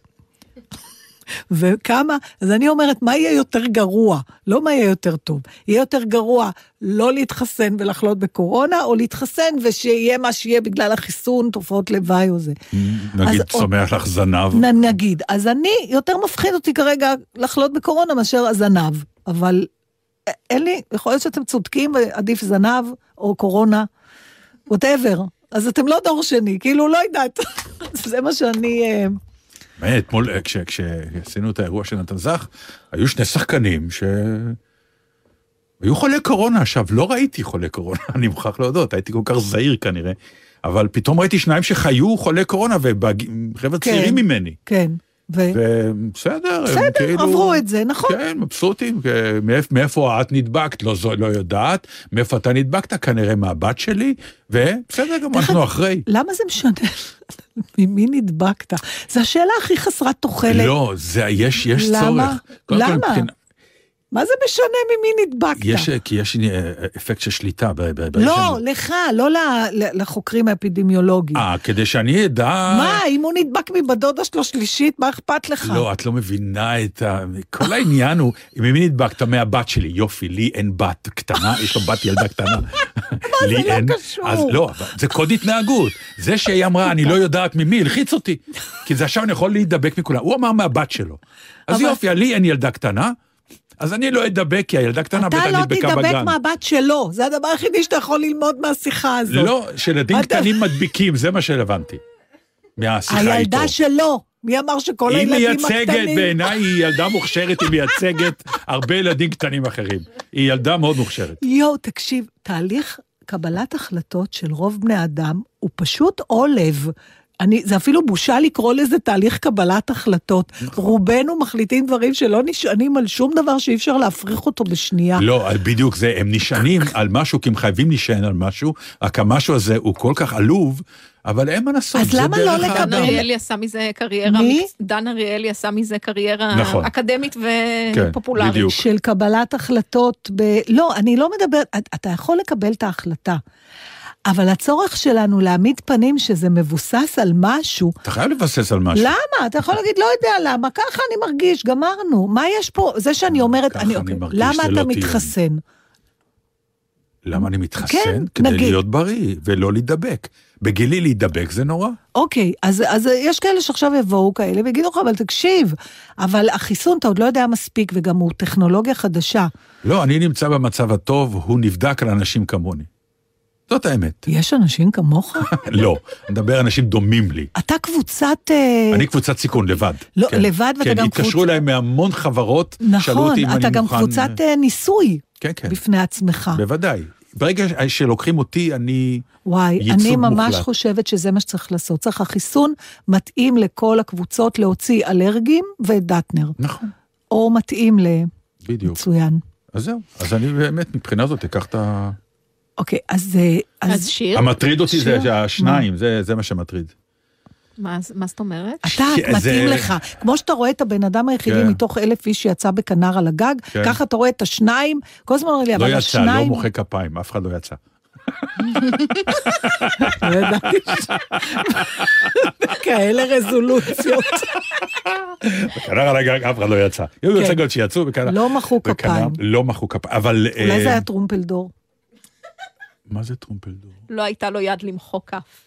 וכמה, אז אני אומרת, מה יהיה יותר גרוע? לא מה יהיה יותר טוב. יהיה יותר גרוע לא להתחסן ולחלות בקורונה, או להתחסן ושיהיה מה שיהיה בגלל החיסון, תופעות לוואי או זה. נגיד צומח לך זנב. נ, נגיד, אז אני, יותר מפחיד אותי כרגע לחלות בקורונה מאשר הזנב, אבל אין לי, יכול להיות שאתם צודקים ועדיף זנב או קורונה, ווטאבר. אז אתם לא דור שני, כאילו, לא יודעת. <laughs> זה מה שאני... אה, באמת, אתמול, אה, כש- כשעשינו את האירוע של נתן זך, היו שני שחקנים ש... היו חולי קורונה. עכשיו, לא ראיתי חולי קורונה, <laughs> אני מוכרח להודות, הייתי כל כך זהיר כנראה, אבל פתאום ראיתי שניים שחיו חולי קורונה, וחבר'ה כן. צעירים ממני. כן. ו... ובסדר, הם בסדר, כאילו... עברו את זה, נכון. כן, מבסוטים. מאיפ- מאיפה את נדבקת? לא, זו- לא יודעת. מאיפה אתה נדבקת? כנראה מהבת שלי. ובסדר, גם דרך אנחנו אחרי. למה זה משנה? <laughs> ממי נדבקת? זו השאלה הכי חסרת תוחלת. לא, זה, יש, יש למה? צורך. קודם למה? מבחינה- מה זה משנה ממי נדבקת? יש, כי יש אה, אפקט של שליטה. ב- ב- לא, שאני- לך, לא לחוקרים האפידמיולוגיים. אה, כדי שאני אדע... מה, אם הוא נדבק מבת דודה שלו שלישית, מה אכפת לך? לא, את לא מבינה את ה... כל העניין הוא, ממי נדבקת? מהבת שלי. יופי, לי אין בת קטנה, יש לו בת ילדה קטנה. <laughs> לי זה לא אין. קשור? אז לא, זה קוד התנהגות. זה שהיא אמרה, אני לא יודעת ממי, הלחיץ אותי. כי זה עכשיו אני יכול להידבק מכולם. הוא אמר מהבת שלו. אז יופי, לי אין ילדה קטנה, אז אני לא אדבק, כי הילדה קטנה בטח אתה לא נדבקה תדבק בגן. מהבת שלו, זה הדבר היחידי שאתה יכול ללמוד מהשיחה הזאת. לא, שילדים אתה- קטנים מדביקים, זה מה שהבנתי. מהשיחה איתו. הילדה שלו, מי אמר שכל היא הילדים מייצגת, הקטנים... בעיניי היא ילדה מוכשרת, היא מייצגת הרבה ילדים קטנים אחרים. היא ילדה מאוד מוכשרת. יואו, תקשיב, תהליך קבלת החלטות של רוב בני אדם הוא פשוט עולב. אני, זה אפילו בושה לקרוא לזה תהליך קבלת החלטות. נכון. רובנו מחליטים דברים שלא נשענים על שום דבר שאי אפשר להפריך אותו בשנייה. לא, בדיוק זה, הם נשענים <coughs> על משהו, כי הם חייבים להישען על משהו, רק המשהו הזה הוא כל כך עלוב, אבל אין מה לעשות. אז למה לא לקבל- דן. אריאלי עשה מזה קריירה, מי? דן אריאלי עשה מזה קריירה נכון. אקדמית כן, ופופולרית. בדיוק. של קבלת החלטות ב... לא, אני לא מדברת, את- אתה יכול לקבל את ההחלטה, אבל הצורך שלנו להעמיד פנים שזה מבוסס על משהו, אתה חייב לבסס על משהו. למה? אתה יכול להגיד, לא יודע למה, ככה אני מרגיש, גמרנו. מה יש פה? זה שאני אומרת, אני, אני אוקיי, מרגיש, למה אתה לא. מתחסן? למה אני מתחסן? כן, כדי נגיד. להיות בריא ולא להידבק. בגילי להידבק זה נורא. אוקיי, אז, אז יש כאלה שעכשיו יבואו כאלה ויגידו לך, אבל תקשיב, אבל החיסון, אתה עוד לא יודע מספיק, וגם הוא טכנולוגיה חדשה. לא, אני נמצא במצב הטוב, הוא נבדק על אנשים כמוני. זאת האמת. יש אנשים כמוך? <laughs> לא, אני מדבר אנשים דומים לי. אתה קבוצת... אה, אני קבוצת סיכון לבד. לא, כן. לבד ואתה כן, גם התקשרו קבוצ- אליי מהמון חברות, שאלו נכון, אותי אם אני אתה גם מוכן... קבוצת אה, ניסוי כן, כן, בפני עצמך. בוודאי. ברגע שלוקחים אותי, אני... וואי, ייצוג אני ממש מוחלט. חושבת שזה מה שצריך לעשות. צריך החיסון מתאים לכל הקבוצות להוציא אלרגים ודטנר. נכון, או מתאים ל... בדיוק. מצוין. אז זהו. אז אני באמת, מבחינה זאת, אקח את ה... אוקיי, אז... אה, אז אז שיר, המטריד אותי זה שיר? השניים, זה זה מה שמטריד. מה מה זאת אומרת? אתה, מתאים זה- לך. כמו שאתה רואה את הבן אדם היחידי כן. מתוך אלף איש שיצא בכנר על הגג, כן. ככה אתה רואה את השניים, כל הזמן אומר לי, לא אבל יצא, לא השניים... מוחא כפיים, אף אחד לא יצא. לא כאלה רזולוציות. בכנר על הגג אף אחד לא יצא. היו כן. מצגות שיצאו בכנר... לא מחאו כפיים. לא מחאו כפיים, אבל... אולי זה אה, היה טרומפלדור. מה זה טרומפלדור? לא הייתה לו יד למחוא כף.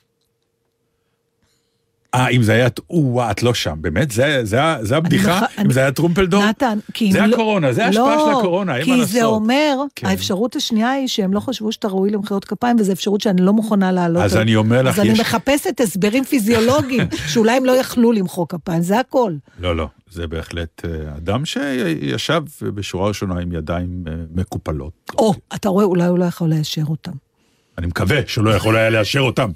אה, אם זה היה... או, את לא שם, באמת? זה- זה זה הבדיחה? מח- אם אני- זה היה טרומפלדור? נתן, כי זה לא- הקורונה, זה ההשפעה של הקורונה, אין מה כי זה לעשות. אומר, כן. האפשרות השנייה היא שהם לא חשבו שאתה ראוי למחיאות כפיים, וזו אפשרות שאני לא מוכנה להעלות. אז על- אני אומר לך, אז אני יש- מחפשת הסברים פיזיולוגיים, <laughs> שאולי הם לא יכלו למחוא כפיים, זה הכל. לא, לא, זה בהחלט אה, אדם שישב בשורה ראשונה עם ידיים אה, מקופלות. או, אתה רואה, אולי הוא לא יכול לאשר אותם. אני מקווה שהוא לא יכול היה לאשר אותם,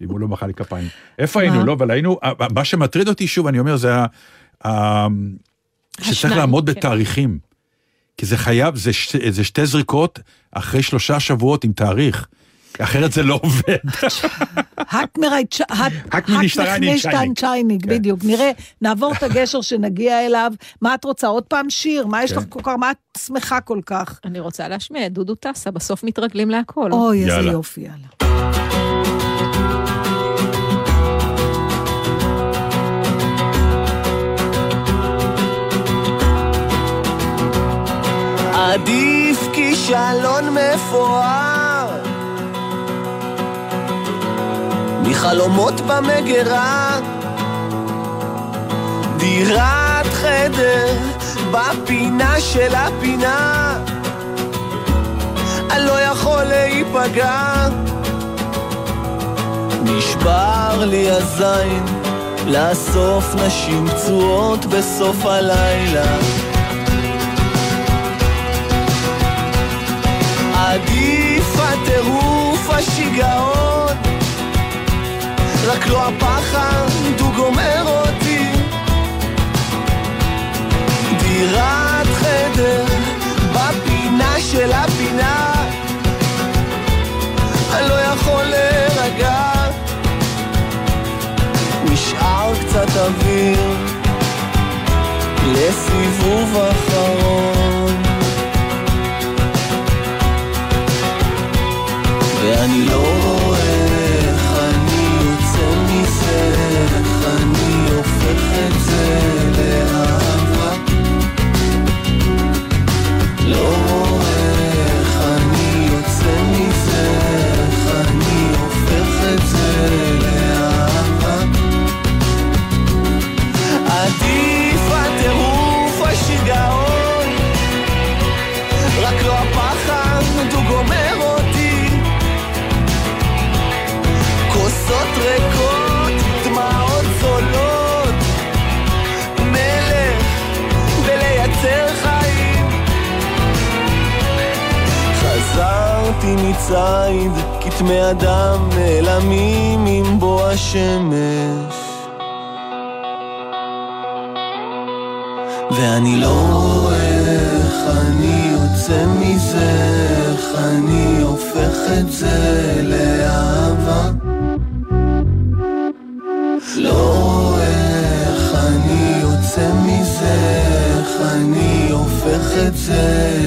אם הוא לא מחא לי כפיים. איפה? היינו? לא, אבל היינו, מה שמטריד אותי, שוב, אני אומר, זה ה... שצריך לעמוד כן. בתאריכים. כי זה חייב, זה, ש... זה שתי זריקות אחרי שלושה שבועות עם תאריך. אחרת זה לא עובד. האק צ'ייניג, כן. בדיוק. נראה, נעבור את הגשר שנגיע אליו. מה את רוצה? עוד פעם שיר? מה יש כן. לך כל כך? מה את שמחה כל כך? אני רוצה להשמיע את דודו טסה, בסוף מתרגלים להכל. אוי, איזה יופי, יאללה. עדיף כישלון מפואר מחלומות במגירה. דירת חדר בפינה של הפינה. אני לא יכול להיפגע. נשבר לי הזין לאסוף נשים פצועות בסוף הלילה. עדיף הטירוף השיגעון רק לא הפחד הוא גומר אותי. דירת חדר בפינה של הפינה. אני לא יכול להירגע. נשאר קצת אוויר לסיבוב אחרון. ואני לא מציד, כתמי אדם נעלמים עם בוא השמש. ואני לא רואה איך אני יוצא מזה, איך אני הופך את זה לאהבה. לא רואה איך אני יוצא מזה, איך אני הופך את זה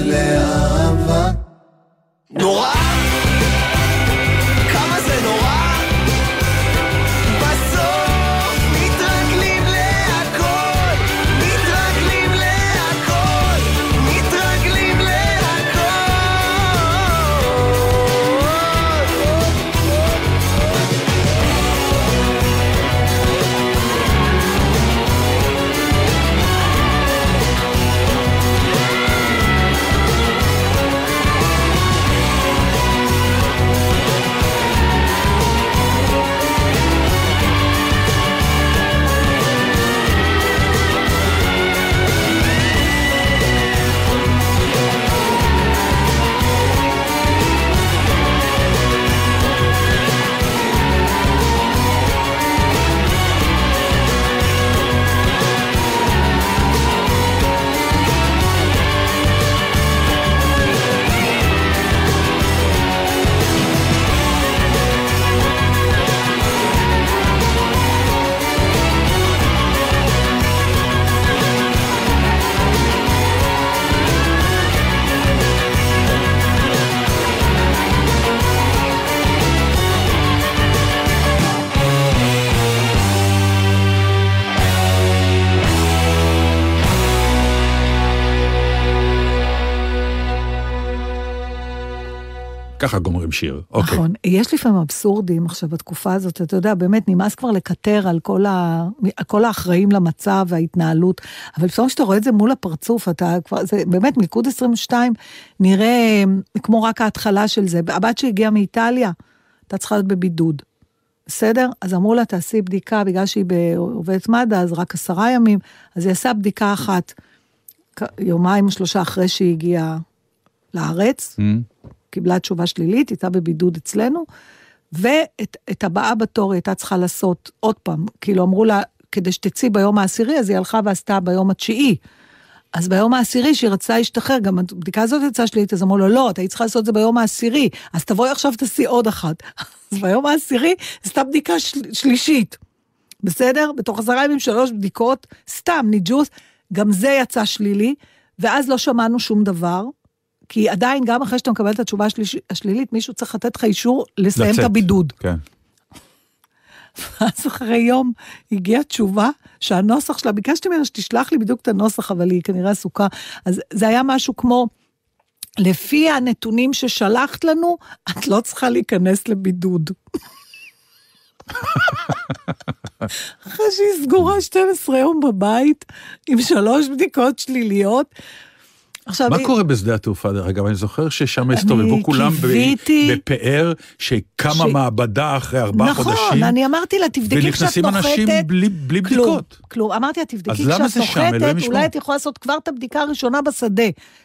ככה גומרים שיר. אוקיי. נכון. יש לפעמים אבסורדים עכשיו בתקופה הזאת, אתה יודע, באמת נמאס כבר לקטר על כל, ה... כל האחראים למצב וההתנהלות, אבל פתאום כשאתה רואה את זה מול הפרצוף, אתה כבר, זה באמת, מלכוד 22 נראה כמו רק ההתחלה של זה. הבת שהגיעה מאיטליה, הייתה צריכה להיות בבידוד. בסדר? אז אמרו לה, תעשי בדיקה, בגלל שהיא עובדת מד"א, אז רק עשרה ימים, אז היא עשה בדיקה אחת, יומיים שלושה אחרי שהיא הגיעה לארץ, Mm. קיבלה תשובה שלילית, הייתה בבידוד אצלנו, ואת את הבאה בתור היא הייתה צריכה לעשות עוד פעם, כאילו אמרו לה, כדי שתצאי ביום העשירי, אז היא הלכה ועשתה ביום התשיעי. אז ביום העשירי, שהיא רצתה להשתחרר, גם הבדיקה הזאת יצאה שלילית, אז אמרו לו, לא, את היית צריכה לעשות את זה ביום העשירי, אז תבואי עכשיו תעשי עוד אחת. אז ביום העשירי, עשתה בדיקה של, שלישית. בסדר? בתוך עשרה ימים שלוש בדיקות, סתם, ניג'וס, גם זה יצא שלילי, ואז לא שמענו שום דבר, כי עדיין, גם אחרי שאתה מקבל את התשובה השליש, השלילית, מישהו צריך לתת לך אישור לסיים לצאת. את הבידוד. כן. <laughs> ואז אחרי יום הגיעה תשובה שהנוסח שלה, ביקשתי ממנה שתשלח לי בדיוק את הנוסח, אבל היא כנראה עסוקה. אז זה היה משהו כמו, לפי הנתונים ששלחת לנו, את לא צריכה להיכנס לבידוד. <laughs> אחרי שהיא סגורה 12 יום בבית, עם שלוש בדיקות שליליות. עכשיו, מה היא- קורה בשדה התעופה, דרך אגב? אני זוכר ששם הסתובבו כולם קיוויתי- בפאר, שקמה ש- מעבדה אחרי ארבעה נכון, חודשים, אני אמרתי לה, תבדקי כשאת ונכנסים נוחתת. אנשים בלי בלי כלום, בדיקות. כלום. אמרתי לה, תבדקי כשאת נוחתת. אולי את יכולה לעשות כבר את הבדיקה הראשונה בשדה.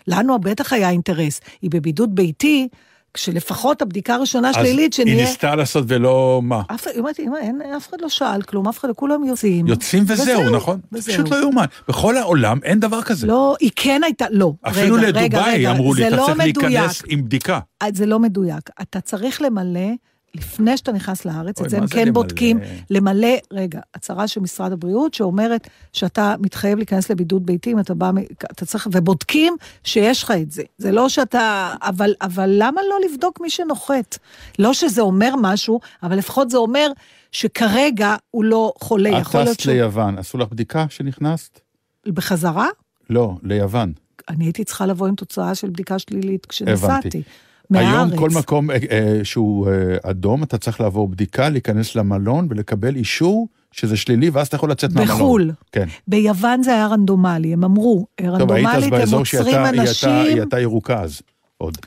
לנו בטח היה אינטרס. היא בבידוד ביתי, כשלפחות הבדיקה הראשונה אז שלילית, היא שנהיה... ניסתה לעשות ולא מה. אף היא אמא, אין, אף אחד לא שאל כלום, אף אחד, כולם יוצאים. יוצאים וזהו, נכון? זה וזהו. פשוט לא יאומן. בכל העולם אין דבר כזה. לא, היא כן הייתה, לא. אפילו רגע, לדובאי רגע, אמרו לי, אתה לא צריך מדויק. להיכנס עם בדיקה. אז זה לא מדויק. אתה צריך למלא, לפני שאתה נכנס לארץ, אוי, את זה הם כן למלא? בודקים, למלא, רגע, הצהרה של משרד הבריאות שאומרת שאתה מתחייב להיכנס לבידוד ביתי אם אתה בא, אתה צריך, ובודקים שיש לך את זה. זה לא שאתה, אבל, אבל למה לא לבדוק מי שנוחת? לא שזה אומר משהו, אבל לפחות זה אומר שכרגע הוא לא חולה. את יכול להיות טסת שהוא... ליוון, עשו לך בדיקה שנכנסת? בחזרה? לא, ליוון. אני הייתי צריכה לבוא עם תוצאה של בדיקה שלילית הבנתי. מהארץ. היום כל מקום אה, אה, שהוא אה, אדום, אתה צריך לעבור בדיקה, להיכנס למלון ולקבל אישור שזה שלילי, ואז אתה יכול לצאת מהמלון. בחו"ל. כן. ביוון זה היה רנדומלי, הם אמרו, טוב, היית אז רנדומלית הם באזור שהיא עוצרים הייתה- היא אנשים. הייתה- היא הייתה ירוקה אז, עוד.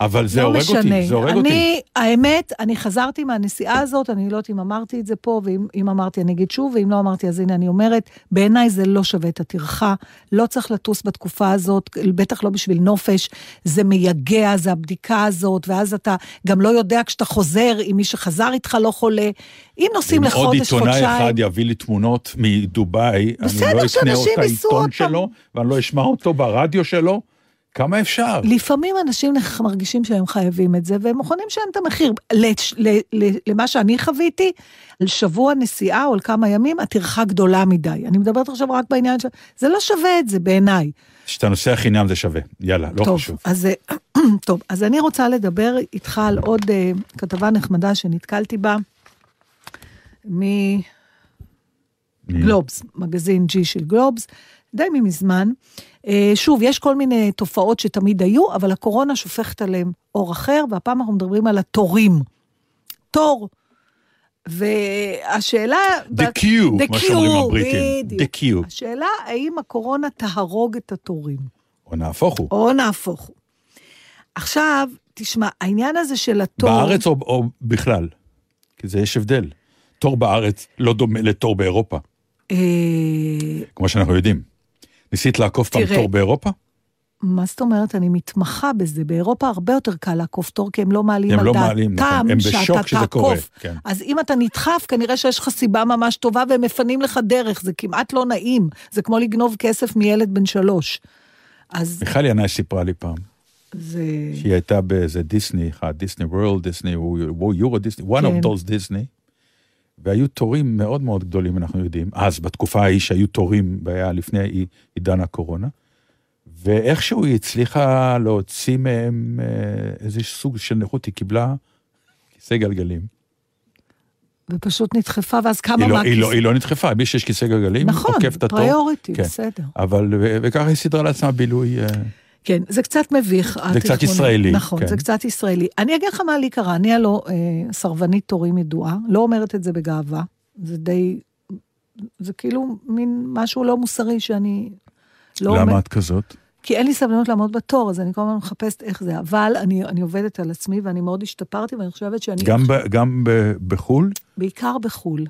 אבל זה לא הורג משנה. אותי, זה הורג אותי. אני, האמת, אני חזרתי מהנסיעה הזאת, אני לא יודעת אם אמרתי את זה פה, ואם אם אמרתי אני אגיד שוב, ואם לא אמרתי אז הנה אני אומרת, בעיניי זה לא שווה את הטרחה, לא צריך לטוס בתקופה הזאת, בטח לא בשביל נופש, זה מייגע, זה הבדיקה הזאת, ואז אתה גם לא יודע כשאתה חוזר, אם מי שחזר איתך לא חולה. אם נוסעים אם עוד לחודש, עיתונאי חודשיים... אחד יביא לי תמונות מדובאי, אני לא אקנה את העיתון. שלו, ואני לא אשמע אותו ברדיו שלו, כמה אפשר? לפעמים אנשים מרגישים שהם חייבים את זה, והם מוכנים לשלם את המחיר. לש- ל- ל- למה שאני חוויתי, על שבוע נסיעה או על כמה ימים, הטרחה גדולה מדי. אני מדברת עכשיו רק בעניין של... זה לא שווה את זה בעיניי. כשאתה נוסע חינם זה שווה, יאללה, לא טוב, חשוב. אז, <clears throat> טוב, אז אני רוצה לדבר איתך על עוד uh, כתבה נחמדה שנתקלתי בה, מגלובס, מגזין G של גלובס, די ממזמן. אה, שוב, יש כל מיני תופעות שתמיד היו, אבל הקורונה שופכת עליהם אור אחר, והפעם אנחנו מדברים על התורים. תור. והשאלה... The The מה שאומרים הבריטים. The queue. השאלה, האם הקורונה תהרוג את התורים? או נהפוך הוא. או נהפוך הוא. עכשיו, תשמע, העניין הזה של התור... בארץ או, או בכלל? כי זה יש הבדל. תור בארץ לא דומה לתור באירופה, אה, כמו שאנחנו יודעים. ניסית לעקוף פעם תור באירופה? מה זאת אומרת? אני מתמחה בזה. באירופה הרבה יותר קל לעקוף תור, כי הם לא מעלים הם על לא מעלים, נכון. דעתם הם שאתה בשוק שזה קורה, תעקוף. כן. אז אם אתה נדחף, כנראה שיש לך סיבה ממש טובה והם מפנים לך דרך, זה כמעט לא נעים. זה כמו לגנוב כסף מילד בן שלוש. אז מיכל ינאי סיפרה לי פעם, זה... שהיא הייתה באיזה דיסני אחד, דיסני וורלד, דיסני, יורו דיסני, one כן. of those דיסני, והיו תורים מאוד מאוד גדולים, אנחנו יודעים, אז, בתקופה ההיא שהיו תורים, היה לפני עידן הקורונה, ואיכשהו היא הצליחה להוציא מהם אה, איזה סוג של נכות, היא קיבלה כיסא גלגלים. ופשוט נדחפה, ואז כמה היא לא, מהכיס- היא, לא, היא לא נדחפה, מי שיש כיסא גלגלים, נכון, עוקף את התור. פריוריטי, כן. בסדר. אבל, ו- וככה היא סידרה לעצמה בילוי. כן, זה קצת מביך. קצת התיכונים. ישראלי, נכון, כן. זה קצת ישראלי. אני אגיד לך מה לי קרה, אני הלא אה, סרבנית תורים ידועה, לא אומרת את זה בגאווה, זה די, זה כאילו מין משהו לא מוסרי שאני לא למה אומר- את כזאת? כי אין לי סבלנות לעמוד בתור, אז אני כל הזמן מחפשת איך זה, אבל אני, אני עובדת על עצמי ואני מאוד השתפרתי, ואני חושבת שאני, גם, ב, גם ב, בחו"ל? בעיקר בחו"ל.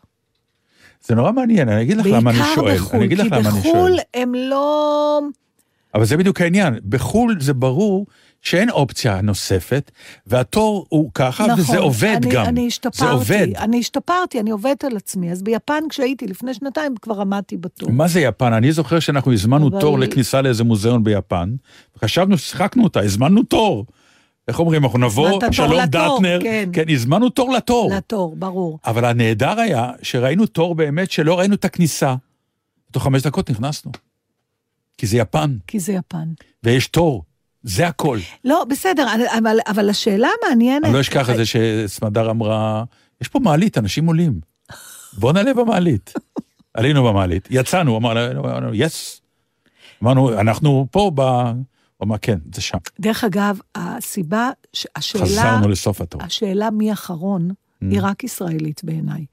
זה נורא מעניין, אני אגיד לך למה אני בעיקר שואל. בחו"ל, אני אגיד לך כי בחו"ל. הם לא... אבל זה בדיוק העניין. בחו"ל זה ברור שאין אופציה נוספת, והתור הוא ככה, נכון, וזה עובד אני, גם. אני השתפרתי, זה עובד. אני השתפרתי, אני עובדת על עצמי. אז ביפן כשהייתי לפני שנתיים כבר עמדתי בתור. מה זה יפן? אני זוכר שאנחנו הזמנו אבל- תור לכניסה לאיזה מוזיאון ביפן, וחשבנו ששיחקנו אותה, הזמנו תור. איך אומרים, אנחנו נבוא, שלום לתור, דטנר, כן. כן, הזמנו תור לתור. לתור, ברור. אבל הנהדר היה שראינו תור באמת שלא ראינו את הכניסה. תוך חמש דקות נכנסנו. כי זה יפן, כי זה יפן. ויש תור, זה הכל. לא, בסדר, אבל, אבל השאלה המעניינת... אני לא אשכח את זה שסמדר אמרה, יש פה מעלית, אנשים עולים. בוא נעלה במעלית. <laughs> עלינו במעלית, יצאנו, אמרנו, יס. אמרנו, אנחנו פה ב... הוא אמר, כן, זה שם. דרך אגב, הסיבה, השאלה, חזרנו לסוף התור. השאלה מי אחרון, Mm. היא רק ישראלית בעיניי.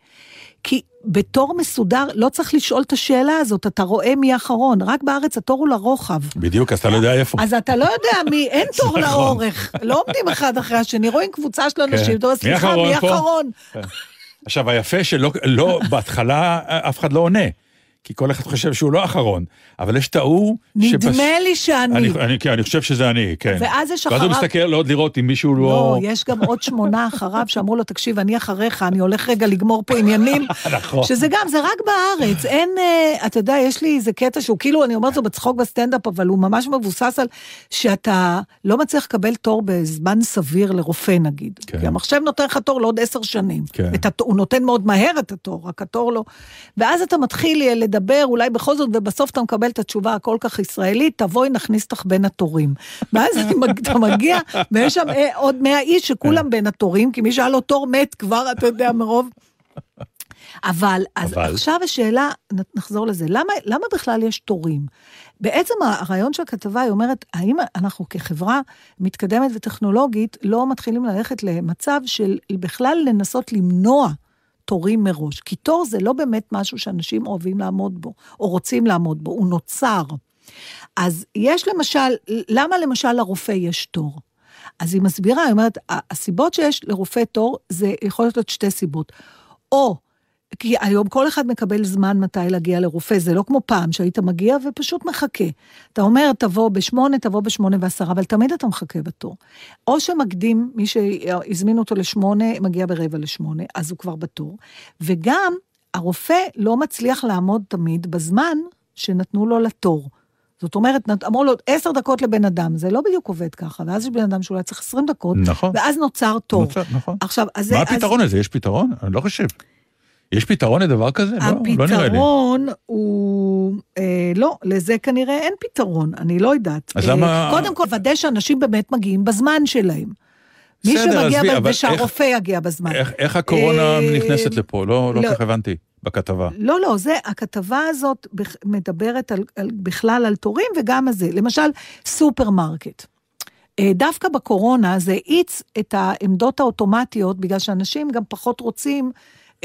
כי בתור מסודר, לא צריך לשאול את השאלה הזאת, אתה רואה מי אחרון, רק בארץ התור הוא לרוחב. בדיוק, אז אתה לא יודע איפה. אז אתה לא יודע מי, אין <laughs> תור נכון. לאורך, לא עומדים אחד אחרי השני, רואים קבוצה של אנשים, כן. אתה אומר, סליחה, מי פה?" אחרון? עכשיו, היפה שלא, לא, בהתחלה אף אחד לא עונה, כי כל אחד חושב שהוא לא אחרון, אבל יש את ההוא נדמה לי שאני. אני, אני, כן, אני חושב שזה אני, כן. ואז יש ואז הוא אחריו- מסתכל עוד לראות אם מישהו לא, לא... יש גם עוד שמונה אחריו שאמרו לו, תקשיב, אני אחריך, אני הולך רגע לגמור פה עניינים. <laughs> נכון. שזה גם, זה רק בארץ, אין, אה, אתה יודע, יש לי איזה קטע שהוא כאילו, אני אומרת לו בצחוק בסטנדאפ, אבל הוא ממש מבוסס על שאתה לא מצליח לקבל תור בזמן סביר לרופא, נגיד. כן. כי המחשב נותן לך תור לעוד עשר שנים. כן. את התור, הוא נותן מאוד מהר את התור, רק התור לא. ואז אתה מתחיל לדבר, אולי בכל זאת, ובסוף אתה מקבל את התשובה הכל כך ישראלית, תבואי, נכניס אותך בין התורים. ואז אתה מגיע, ויש שם אה, עוד מאה איש שכולם בין התורים, כי מי שהיה לו תור מת כבר, אתה יודע, מרוב... אבל, אז אבל? עכשיו השאלה, נחזור לזה, למה, למה בכלל יש תורים? בעצם הרעיון של הכתבה, היא אומרת, האם אנחנו כחברה מתקדמת וטכנולוגית לא מתחילים ללכת למצב של בכלל לנסות למנוע תורים מראש? כי תור זה לא באמת משהו שאנשים אוהבים לעמוד בו, או רוצים לעמוד בו, הוא נוצר. אז יש למשל, למה למשל לרופא יש תור? אז היא מסבירה, היא אומרת, הסיבות שיש לרופא תור, זה יכול להיות שתי סיבות. או, כי היום כל אחד מקבל זמן מתי להגיע לרופא, זה לא כמו פעם שהיית מגיע ופשוט מחכה. אתה אומר, תבוא בשמונה, תבוא בשמונה ועשרה, אבל תמיד אתה מחכה בתור. או שמקדים, מי שהזמין אותו לשמונה, מגיע ברבע לשמונה, אז הוא כבר בתור. וגם, הרופא לא מצליח לעמוד תמיד בזמן שנתנו לו לתור. זאת אומרת, אמרו לו עשר דקות לבן אדם, זה לא בדיוק עובד ככה, ואז יש בן אדם שאולי צריך עשרים דקות, נכון. ואז נוצר תור. נוצר, נכון. עכשיו, אז. מה אז- הפתרון לזה? יש פתרון? אני לא חושב. יש פתרון לדבר כזה? לא, לא נראה לי. הפתרון הוא... אה, לא, לזה כנראה אין פתרון, אני לא יודעת. אז אה, למה- קודם כל, ודא שאנשים באמת מגיעים בזמן שלהם. מי בסדר, שמגיע, עזבי, אבל ושהרופא יגיע בזמן. איך, איך הקורונה אה, נכנסת לפה? לא, לא לא. כך הבנתי בכתבה. לא, לא, זה, הכתבה הזאת מדברת על, על, בכלל על תורים וגם על זה. למשל, סופרמרקט. אה, דווקא בקורונה זה האיץ את העמדות האוטומטיות, בגלל שאנשים גם פחות רוצים...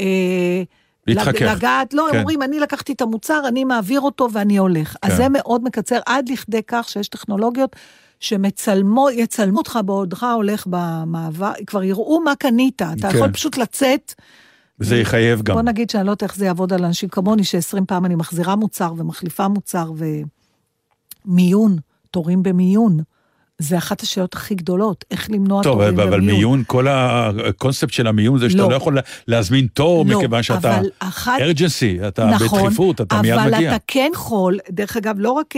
אה, להתחכך. לג- לגעת, לא, כן. הם אומרים, אני לקחתי את המוצר, אני מעביר אותו ואני הולך. אז כן. זה מאוד מקצר, עד לכדי כך שיש טכנולוגיות שמצלמו, יצלמו אותך בעודך הולך במעבר, כבר יראו מה קנית, אתה כן. יכול פשוט לצאת. וזה יחייב גם. בוא נגיד שאני לא יודעת איך זה יעבוד על אנשים כמוני, ש-20 פעם אני מחזירה מוצר ומחליפה מוצר ומיון, תורים במיון. זה אחת השאלות הכי גדולות, איך למנוע טוב, תורים אבל, במיון. אבל מיון, כל הקונספט של המיון זה שאתה לא. לא יכול לה- להזמין תור, לא, מכיוון שאתה אבל אחת- ארג'נסי, אתה נכון, בדחיפות, אתה מיד אבל מגיע. אתה כן יכול, דרך אגב, לא רק...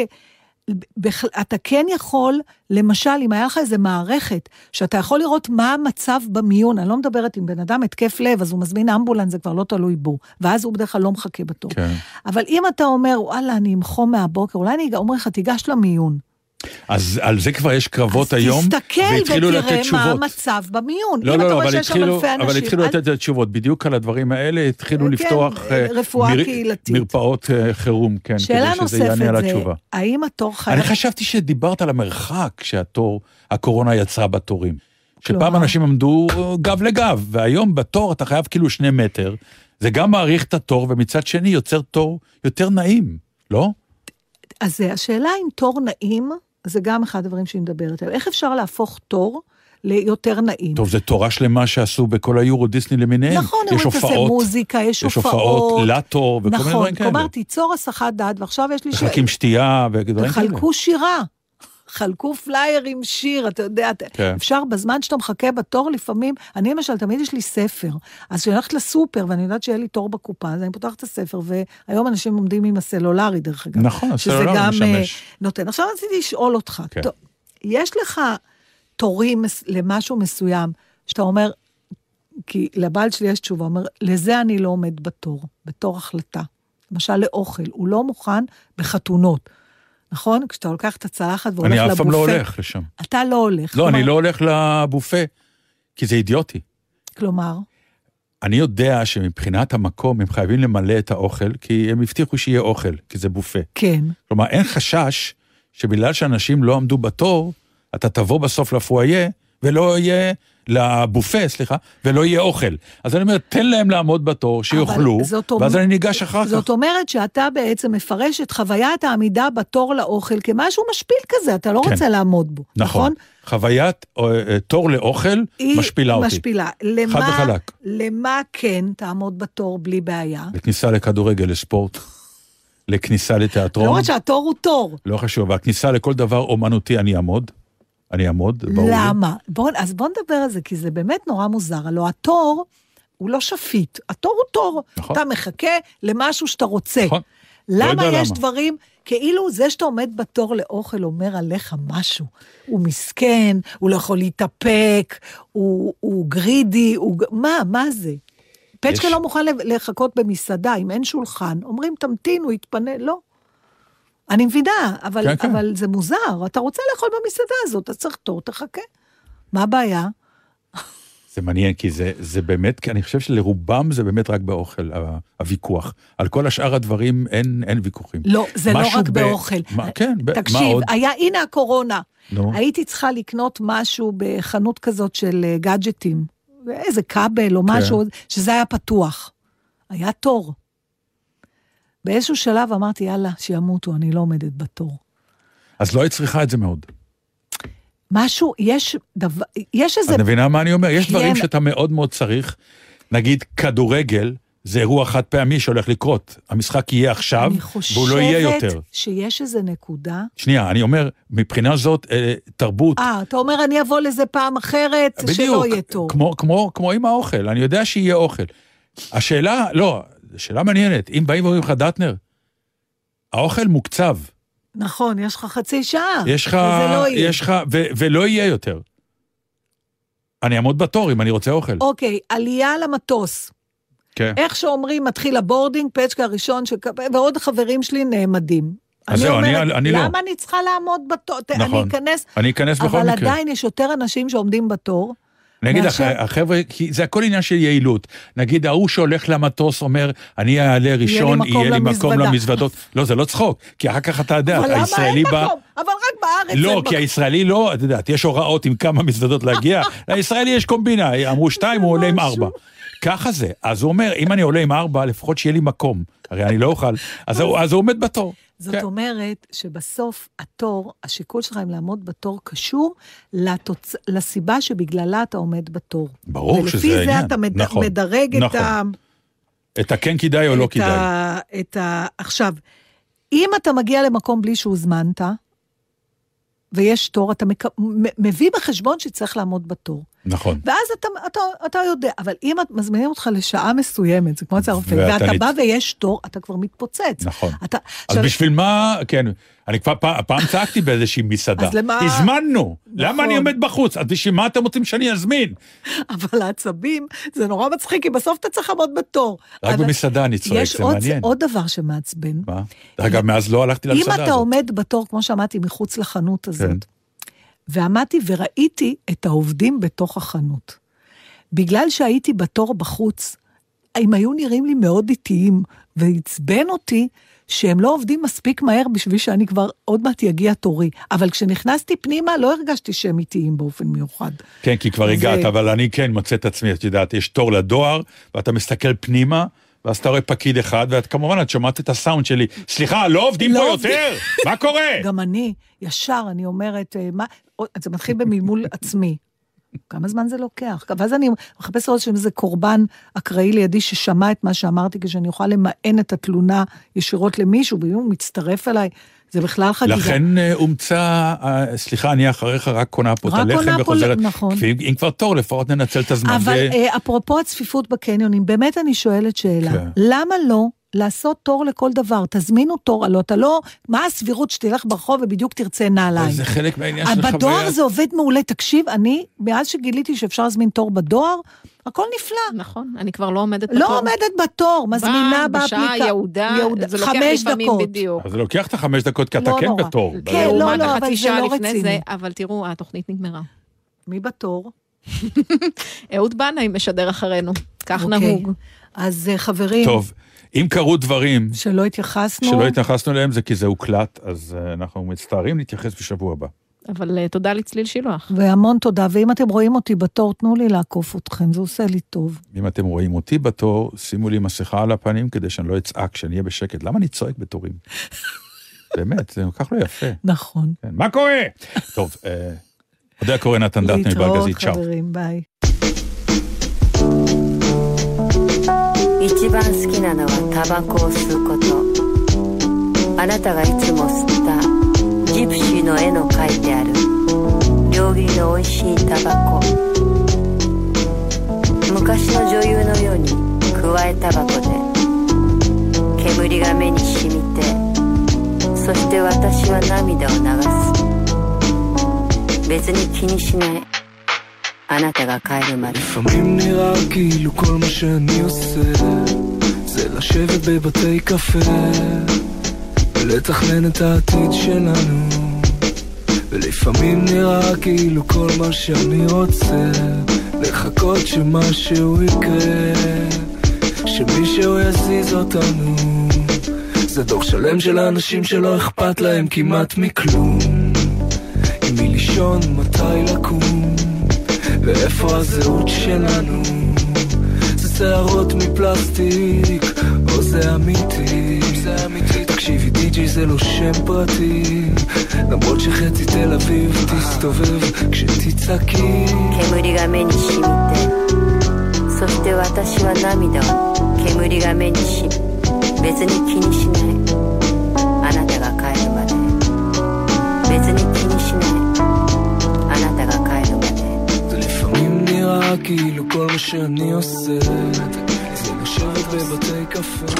אתה כן יכול, למשל, אם היה לך איזה מערכת, שאתה יכול לראות מה המצב במיון, אני לא מדברת עם בן אדם התקף לב, אז הוא מזמין אמבולנס, זה כבר לא תלוי בו, ואז הוא בדרך כלל לא מחכה בתור. כן. אבל אם אתה אומר, וואלה, אני עם חום מהבוקר, אולי אני אומר לך, תיגש למיון. אז על זה כבר יש קרבות אז היום, תסתכל והתחילו לתת ותראה מה. המצב במיון. לא, אם לא, אתה לא, אבל התחילו, אלפי אנשים, אבל התחילו אל- לתת את התשובות. בדיוק על הדברים האלה התחילו כן, לפתוח אה, רפואה קהילתית. מרפאות אה, חירום, כן, שאלה כדי שזה יענה נוספת על זה, התשובה. האם התור חייב... אני חשבתי שדיברת על המרחק שהתור, הקורונה יצרה בתורים. שפעם? אנשים עמדו גב לגב, והיום בתור אתה חייב כאילו שני מטר. זה גם מאריך את התור, ומצד שני יוצר תור יותר נעים, לא? אז זה השאלה אם תור נעים, זה גם אחד הדברים שהיא מדברת עליהם. איך אפשר להפוך תור ליותר נעים? טוב, זו תורה שלמה שעשו בכל היורו דיסני למיניהם. נכון, יש הופעות, מוזיקה, יש יש הופעות. הופעות לתור וכל מיני נכון, דברים כאלה. כלומר, תיצור הסחת דעת, ועכשיו יש לי... ש- מחלקים שתייה ודברים כאלה. תחלקו שירה. חלקו פלייר עם שיר, אתה יודע, כן. אפשר בזמן שאתה מחכה בתור לפעמים, אני למשל, תמיד יש לי ספר, אז כשאני הולכת לסופר ואני יודעת שיהיה לי תור בקופה, אז אני פותחת את הספר, והיום אנשים עומדים עם הסלולרי, דרך אגב. נכון, שזה הסלולרי גם משמש. אה, נותן. עכשיו רציתי לשאול אותך, כן. טוב, יש לך תורים למשהו מסוים, שאתה אומר, כי לבעל שלי יש תשובה, אומר, לזה אני לא עומד בתור, בתור החלטה. למשל לאוכל, הוא לא מוכן בחתונות. נכון? כשאתה לוקח את הצלחת והולך אני לבופה. אף פעם לא הולך לשם. אתה לא הולך. לא, אני כלומר- לא הולך לבופה, כי זה אידיוטי. כלומר, אני יודע שמבחינת המקום הם חייבים למלא את האוכל, כי הם הבטיחו שיהיה אוכל, כי זה בופה. כן. כלומר, אין חשש שבגלל שאנשים לא עמדו בתור, אתה תבוא בסוף לפואיה, ולא יהיה, לבופה, סליחה, ולא יהיה אוכל. אז אני אומר, תן להם לעמוד בתור, שיאכלו, זאת ואז אני ניגש אחר זאת כך. אומרת שאתה בעצם מפרש את חוויית העמידה בתור לאוכל כמשהו משפיל כזה, אתה לא כן. רוצה לעמוד בו, נכון? נכון. חוויית אה, אה, תור לאוכל היא משפילה אותי. משפילה. למה, חד וחלק. למה כן תעמוד בתור בלי בעיה? לכניסה לכדורגל, לספורט, לכניסה לתיאטרון. למרות שהתור הוא תור. לא חשוב, אבל הכניסה לכל דבר אומנותי אני אעמוד. אני אעמוד, ברור. למה? בוא, אז בוא נדבר על זה, כי זה באמת נורא מוזר. הלוא התור הוא לא שפיט, התור הוא תור. נכון. אתה מחכה למשהו שאתה רוצה. נכון. לא למה יודע יש למה. דברים, כאילו זה שאתה עומד בתור לאוכל אומר עליך משהו. הוא מסכן, הוא לא יכול להתאפק, הוא, הוא גרידי, הוא... מה, מה זה? פצ'קה יש- לא מוכן לחכות במסעדה, אם אין שולחן, אומרים תמתין, הוא יתפנה, לא. אני מבינה, אבל, כן, כן. אבל זה מוזר, אתה רוצה לאכול במסעדה הזאת, אז צריך תור, תחכה. מה הבעיה? זה מעניין, כי זה, זה באמת, כי אני חושב שלרובם זה באמת רק באוכל, הוויכוח. על כל השאר הדברים אין, אין ויכוחים. לא, זה לא רק ב- באוכל. מה, כן, ב- מה תקשיב, עוד? היה, הנה הקורונה. נו. הייתי צריכה לקנות משהו בחנות כזאת של אה, גאדג'טים, איזה כבל או כן. משהו, שזה היה פתוח. היה תור. באיזשהו שלב אמרתי, יאללה, שימותו, אני לא עומדת בתור. אז לא היית צריכה את זה מאוד. משהו, יש דבר, יש איזה... את מבינה מה אני אומר? יש כן. דברים שאתה מאוד מאוד צריך. נגיד, כדורגל זה אירוע חד פעמי שהולך לקרות. המשחק יהיה עכשיו, אני והוא לא יהיה יותר. חושבת שיש איזה נקודה... שנייה, אני אומר, מבחינה זאת, אה, תרבות, אה, אתה אומר, אני אבוא לזה פעם אחרת, שלא יהיה תור. כמו, כמו, כמו עם האוכל, אני יודע שיהיה אוכל. השאלה, לא, שאלה מעניינת, אם באים ואומרים לך, דטנר, האוכל מוקצב, נכון, יש לך חצי שעה. יש לך, לא יהיה. יש לך, ו, ולא יהיה יותר. אני אעמוד בתור אם אני רוצה אוכל. אוקיי, עלייה למטוס. כן. איך שאומרים, מתחיל ה boarding, פצ'קה הראשון, שק... ועוד חברים שלי נעמדים. אז זהו, אני- אני לא. למה אני צריכה לעמוד בתור? ת- אני נכון. אכנס, אני אכנס בכל אבל מקרה. עדיין יש יותר אנשים שעומדים בתור. לך, מאשר- החבר'ה, כי זה הכל עניין של יעילות. נגיד, ההוא שהולך למטוס אומר, אני אעלה ראשון, מקום יהיה לי מקום למזוודה." למזוודות. לא, זה לא צחוק, כי אחר כך אתה יודע, אבל למה הישראלי בא... אבל רק בארץ לא. כי הישראלי לא, את יודעת, יש הוראות עם כמה מזוודות להגיע, <laughs> לישראלי יש קומבינה, אמרו שתיים, הוא עולה עם ארבע. ככה זה. אז הוא אומר, אם אני עולה עם ארבע, לפחות שיהיה לי מקום. הרי אני לא אוכל. אז הוא עומד בתור. זאת כן. אומרת שבסוף התור, השיקול שלך אם לעמוד בתור קשור לתוצ... לסיבה שבגללה אתה עומד בתור. ברור שזה ולפי זה העניין. אתה מד... נכון, מדרג את נכון. ה... את הכן כדאי או לא את כדאי. ה... את ה... עכשיו, אם אתה מגיע למקום בלי שהוזמנת, ויש תור, אתה מק... מביא בחשבון שצריך לעמוד בתור. נכון. ואז אתה, אתה, אתה יודע, אבל אם את- מזמינים אותך לשעה מסוימת, זה כמו אצל הרופא, ואתה ואתה נת- בא ויש תור, אתה כבר מתפוצץ. נכון. אתה, אז בשביל מה, כן, אני כבר פעם, פעם צעקתי באיזושהי מסעדה. אז למה- הזמנו, למה נכון. אני עומד בחוץ? אז בשביל מה אתם רוצים שאני אזמין? אבל העצבים, זה נורא מצחיק, כי בסוף אתה צריך לעמוד בתור. רק אבל במסעדה אני צועק, יש זה עוד, מעניין. עוד דבר שמעצבן. מה? אגב, מאז לא הלכתי אם למסעדה אתה הזאת. עומד בתור, כמו שאמרתי, מחוץ לחנות הזאת, כן. ועמדתי וראיתי את העובדים בתוך החנות. בגלל שהייתי בתור בחוץ, הם היו נראים לי מאוד איטיים, ועצבן אותי שהם לא עובדים מספיק מהר בשביל שאני כבר, עוד מעט יגיע תורי. אבל כשנכנסתי פנימה, לא הרגשתי שהם איטיים באופן מיוחד. כן, כי כבר זה- הגעת, אבל אני כן מוצא את עצמי, את יודעת, יש תור לדואר, ואתה מסתכל פנימה, ואז אתה רואה פקיד אחד, ואת כמובן, את שומעת את הסאונד שלי, סליחה, לא עובדים לא פה עובדים." יותר, מה קורה? <laughs> גם אני, ישר, אני אומרת, אה, מה, זה מתחיל במלמול <laughs> עצמי. כמה זמן זה לוקח? ואז אני מחפשת לראות שאם איזה קורבן אקראי לידי ששמע את מה שאמרתי, כשאני אוכל למען את התלונה ישירות למישהו, ואם הוא מצטרף אליי, זה בכלל חגיגה. לכן אה, אומצה, אה, סליחה, אני אחריך רק קונה פה את רק הלחם קונה פה, וחוזרת. נכון. אם כבר תור, לפחות ננצל את הזמן. אבל ו- אה, אפרופו הצפיפות בקניונים, באמת אני שואלת שאלה, כן. למה לא לעשות תור לכל דבר? תזמינו תור, הלוא אתה לא, מה הסבירות שתלך ברחוב ובדיוק תרצה נעליים? זה חלק מהעניין של בדואר חוויה. זה עובד מעולה. תקשיב, אני, מאז שגיליתי שאפשר להזמין תור בדואר, הכל נפלא. נכון, אני כבר לא עומדת בתור. לא עומדת בתור, מזמינה באה בשעה. יהודה, יהודה- זה לוקח לפעמים דקות. בדיוק. אז זה לוקח את החמש דקות, כי אתה לא כן נורא. בתור. כן, לא, לא, אבל החצי זה שעה לא לפני רציני. זה, אבל תראו, התוכנית נגמרה. מי בתור? <laughs> אהוד בנאי משדר אחרינו, כך אוקיי. נהוג. אז אה, חברים, טוב, אם קרו דברים שלא התייחסנו, שלא התייחסנו אליהם, זה כי זה הוקלט, אז אה, אנחנו מצטערים להתייחס בשבוע הבא. אבל אה, תודה לצליל שילוח. והמון תודה, ואם אתם רואים אותי בתור, תנו לי לעקוף אתכם, זה עושה לי טוב. אם אתם רואים אותי בתור, שימו לי מסכה על הפנים כדי שאני לא אצעק, שאני אהיה בשקט. למה אני צועק בתורים? <laughs> באמת, זה כל כך לא יפה. נכון. כן, מה קורה? טוב, אה, יודע קורא נתן דטנר להתראות, בארגזית, צ'או. חברים, ביי. 一番好きなのはタバコを吸うこと。あなたがいつも吸ったジプシーの絵の描いてある。料理の美味しいタバコ。昔の女優のように加えタバコで煙が目に染みてそして私は涙を流す。別に気にしない。あなたが帰るまで לפעמים נראה כאילו כל מה שאני עושה זה לשבת בבתי קפה ולתכנן את העתיד שלנו ולפעמים נראה כאילו כל מה שאני רוצה לחכות שמשהו יקרה שמישהו יזיז אותנו זה דור שלם של האנשים שלא אכפת להם כמעט מכלום עם מי לישון, מתי לקום ואיפה הזהות שלנו? זה שערות מפלסטיק, או זה אמיתי? זה אמיתי. תקשיבי, די.ג'יי זה לא שם פרטי, למרות שחצי תל אביב תסתובב כשתצעקי. 煙が目に染みてそして私は涙を煙が目にし別に気にしないあなたが帰るまで別に כאילו כל מה שאני עושה זה לשבת בבתי קפה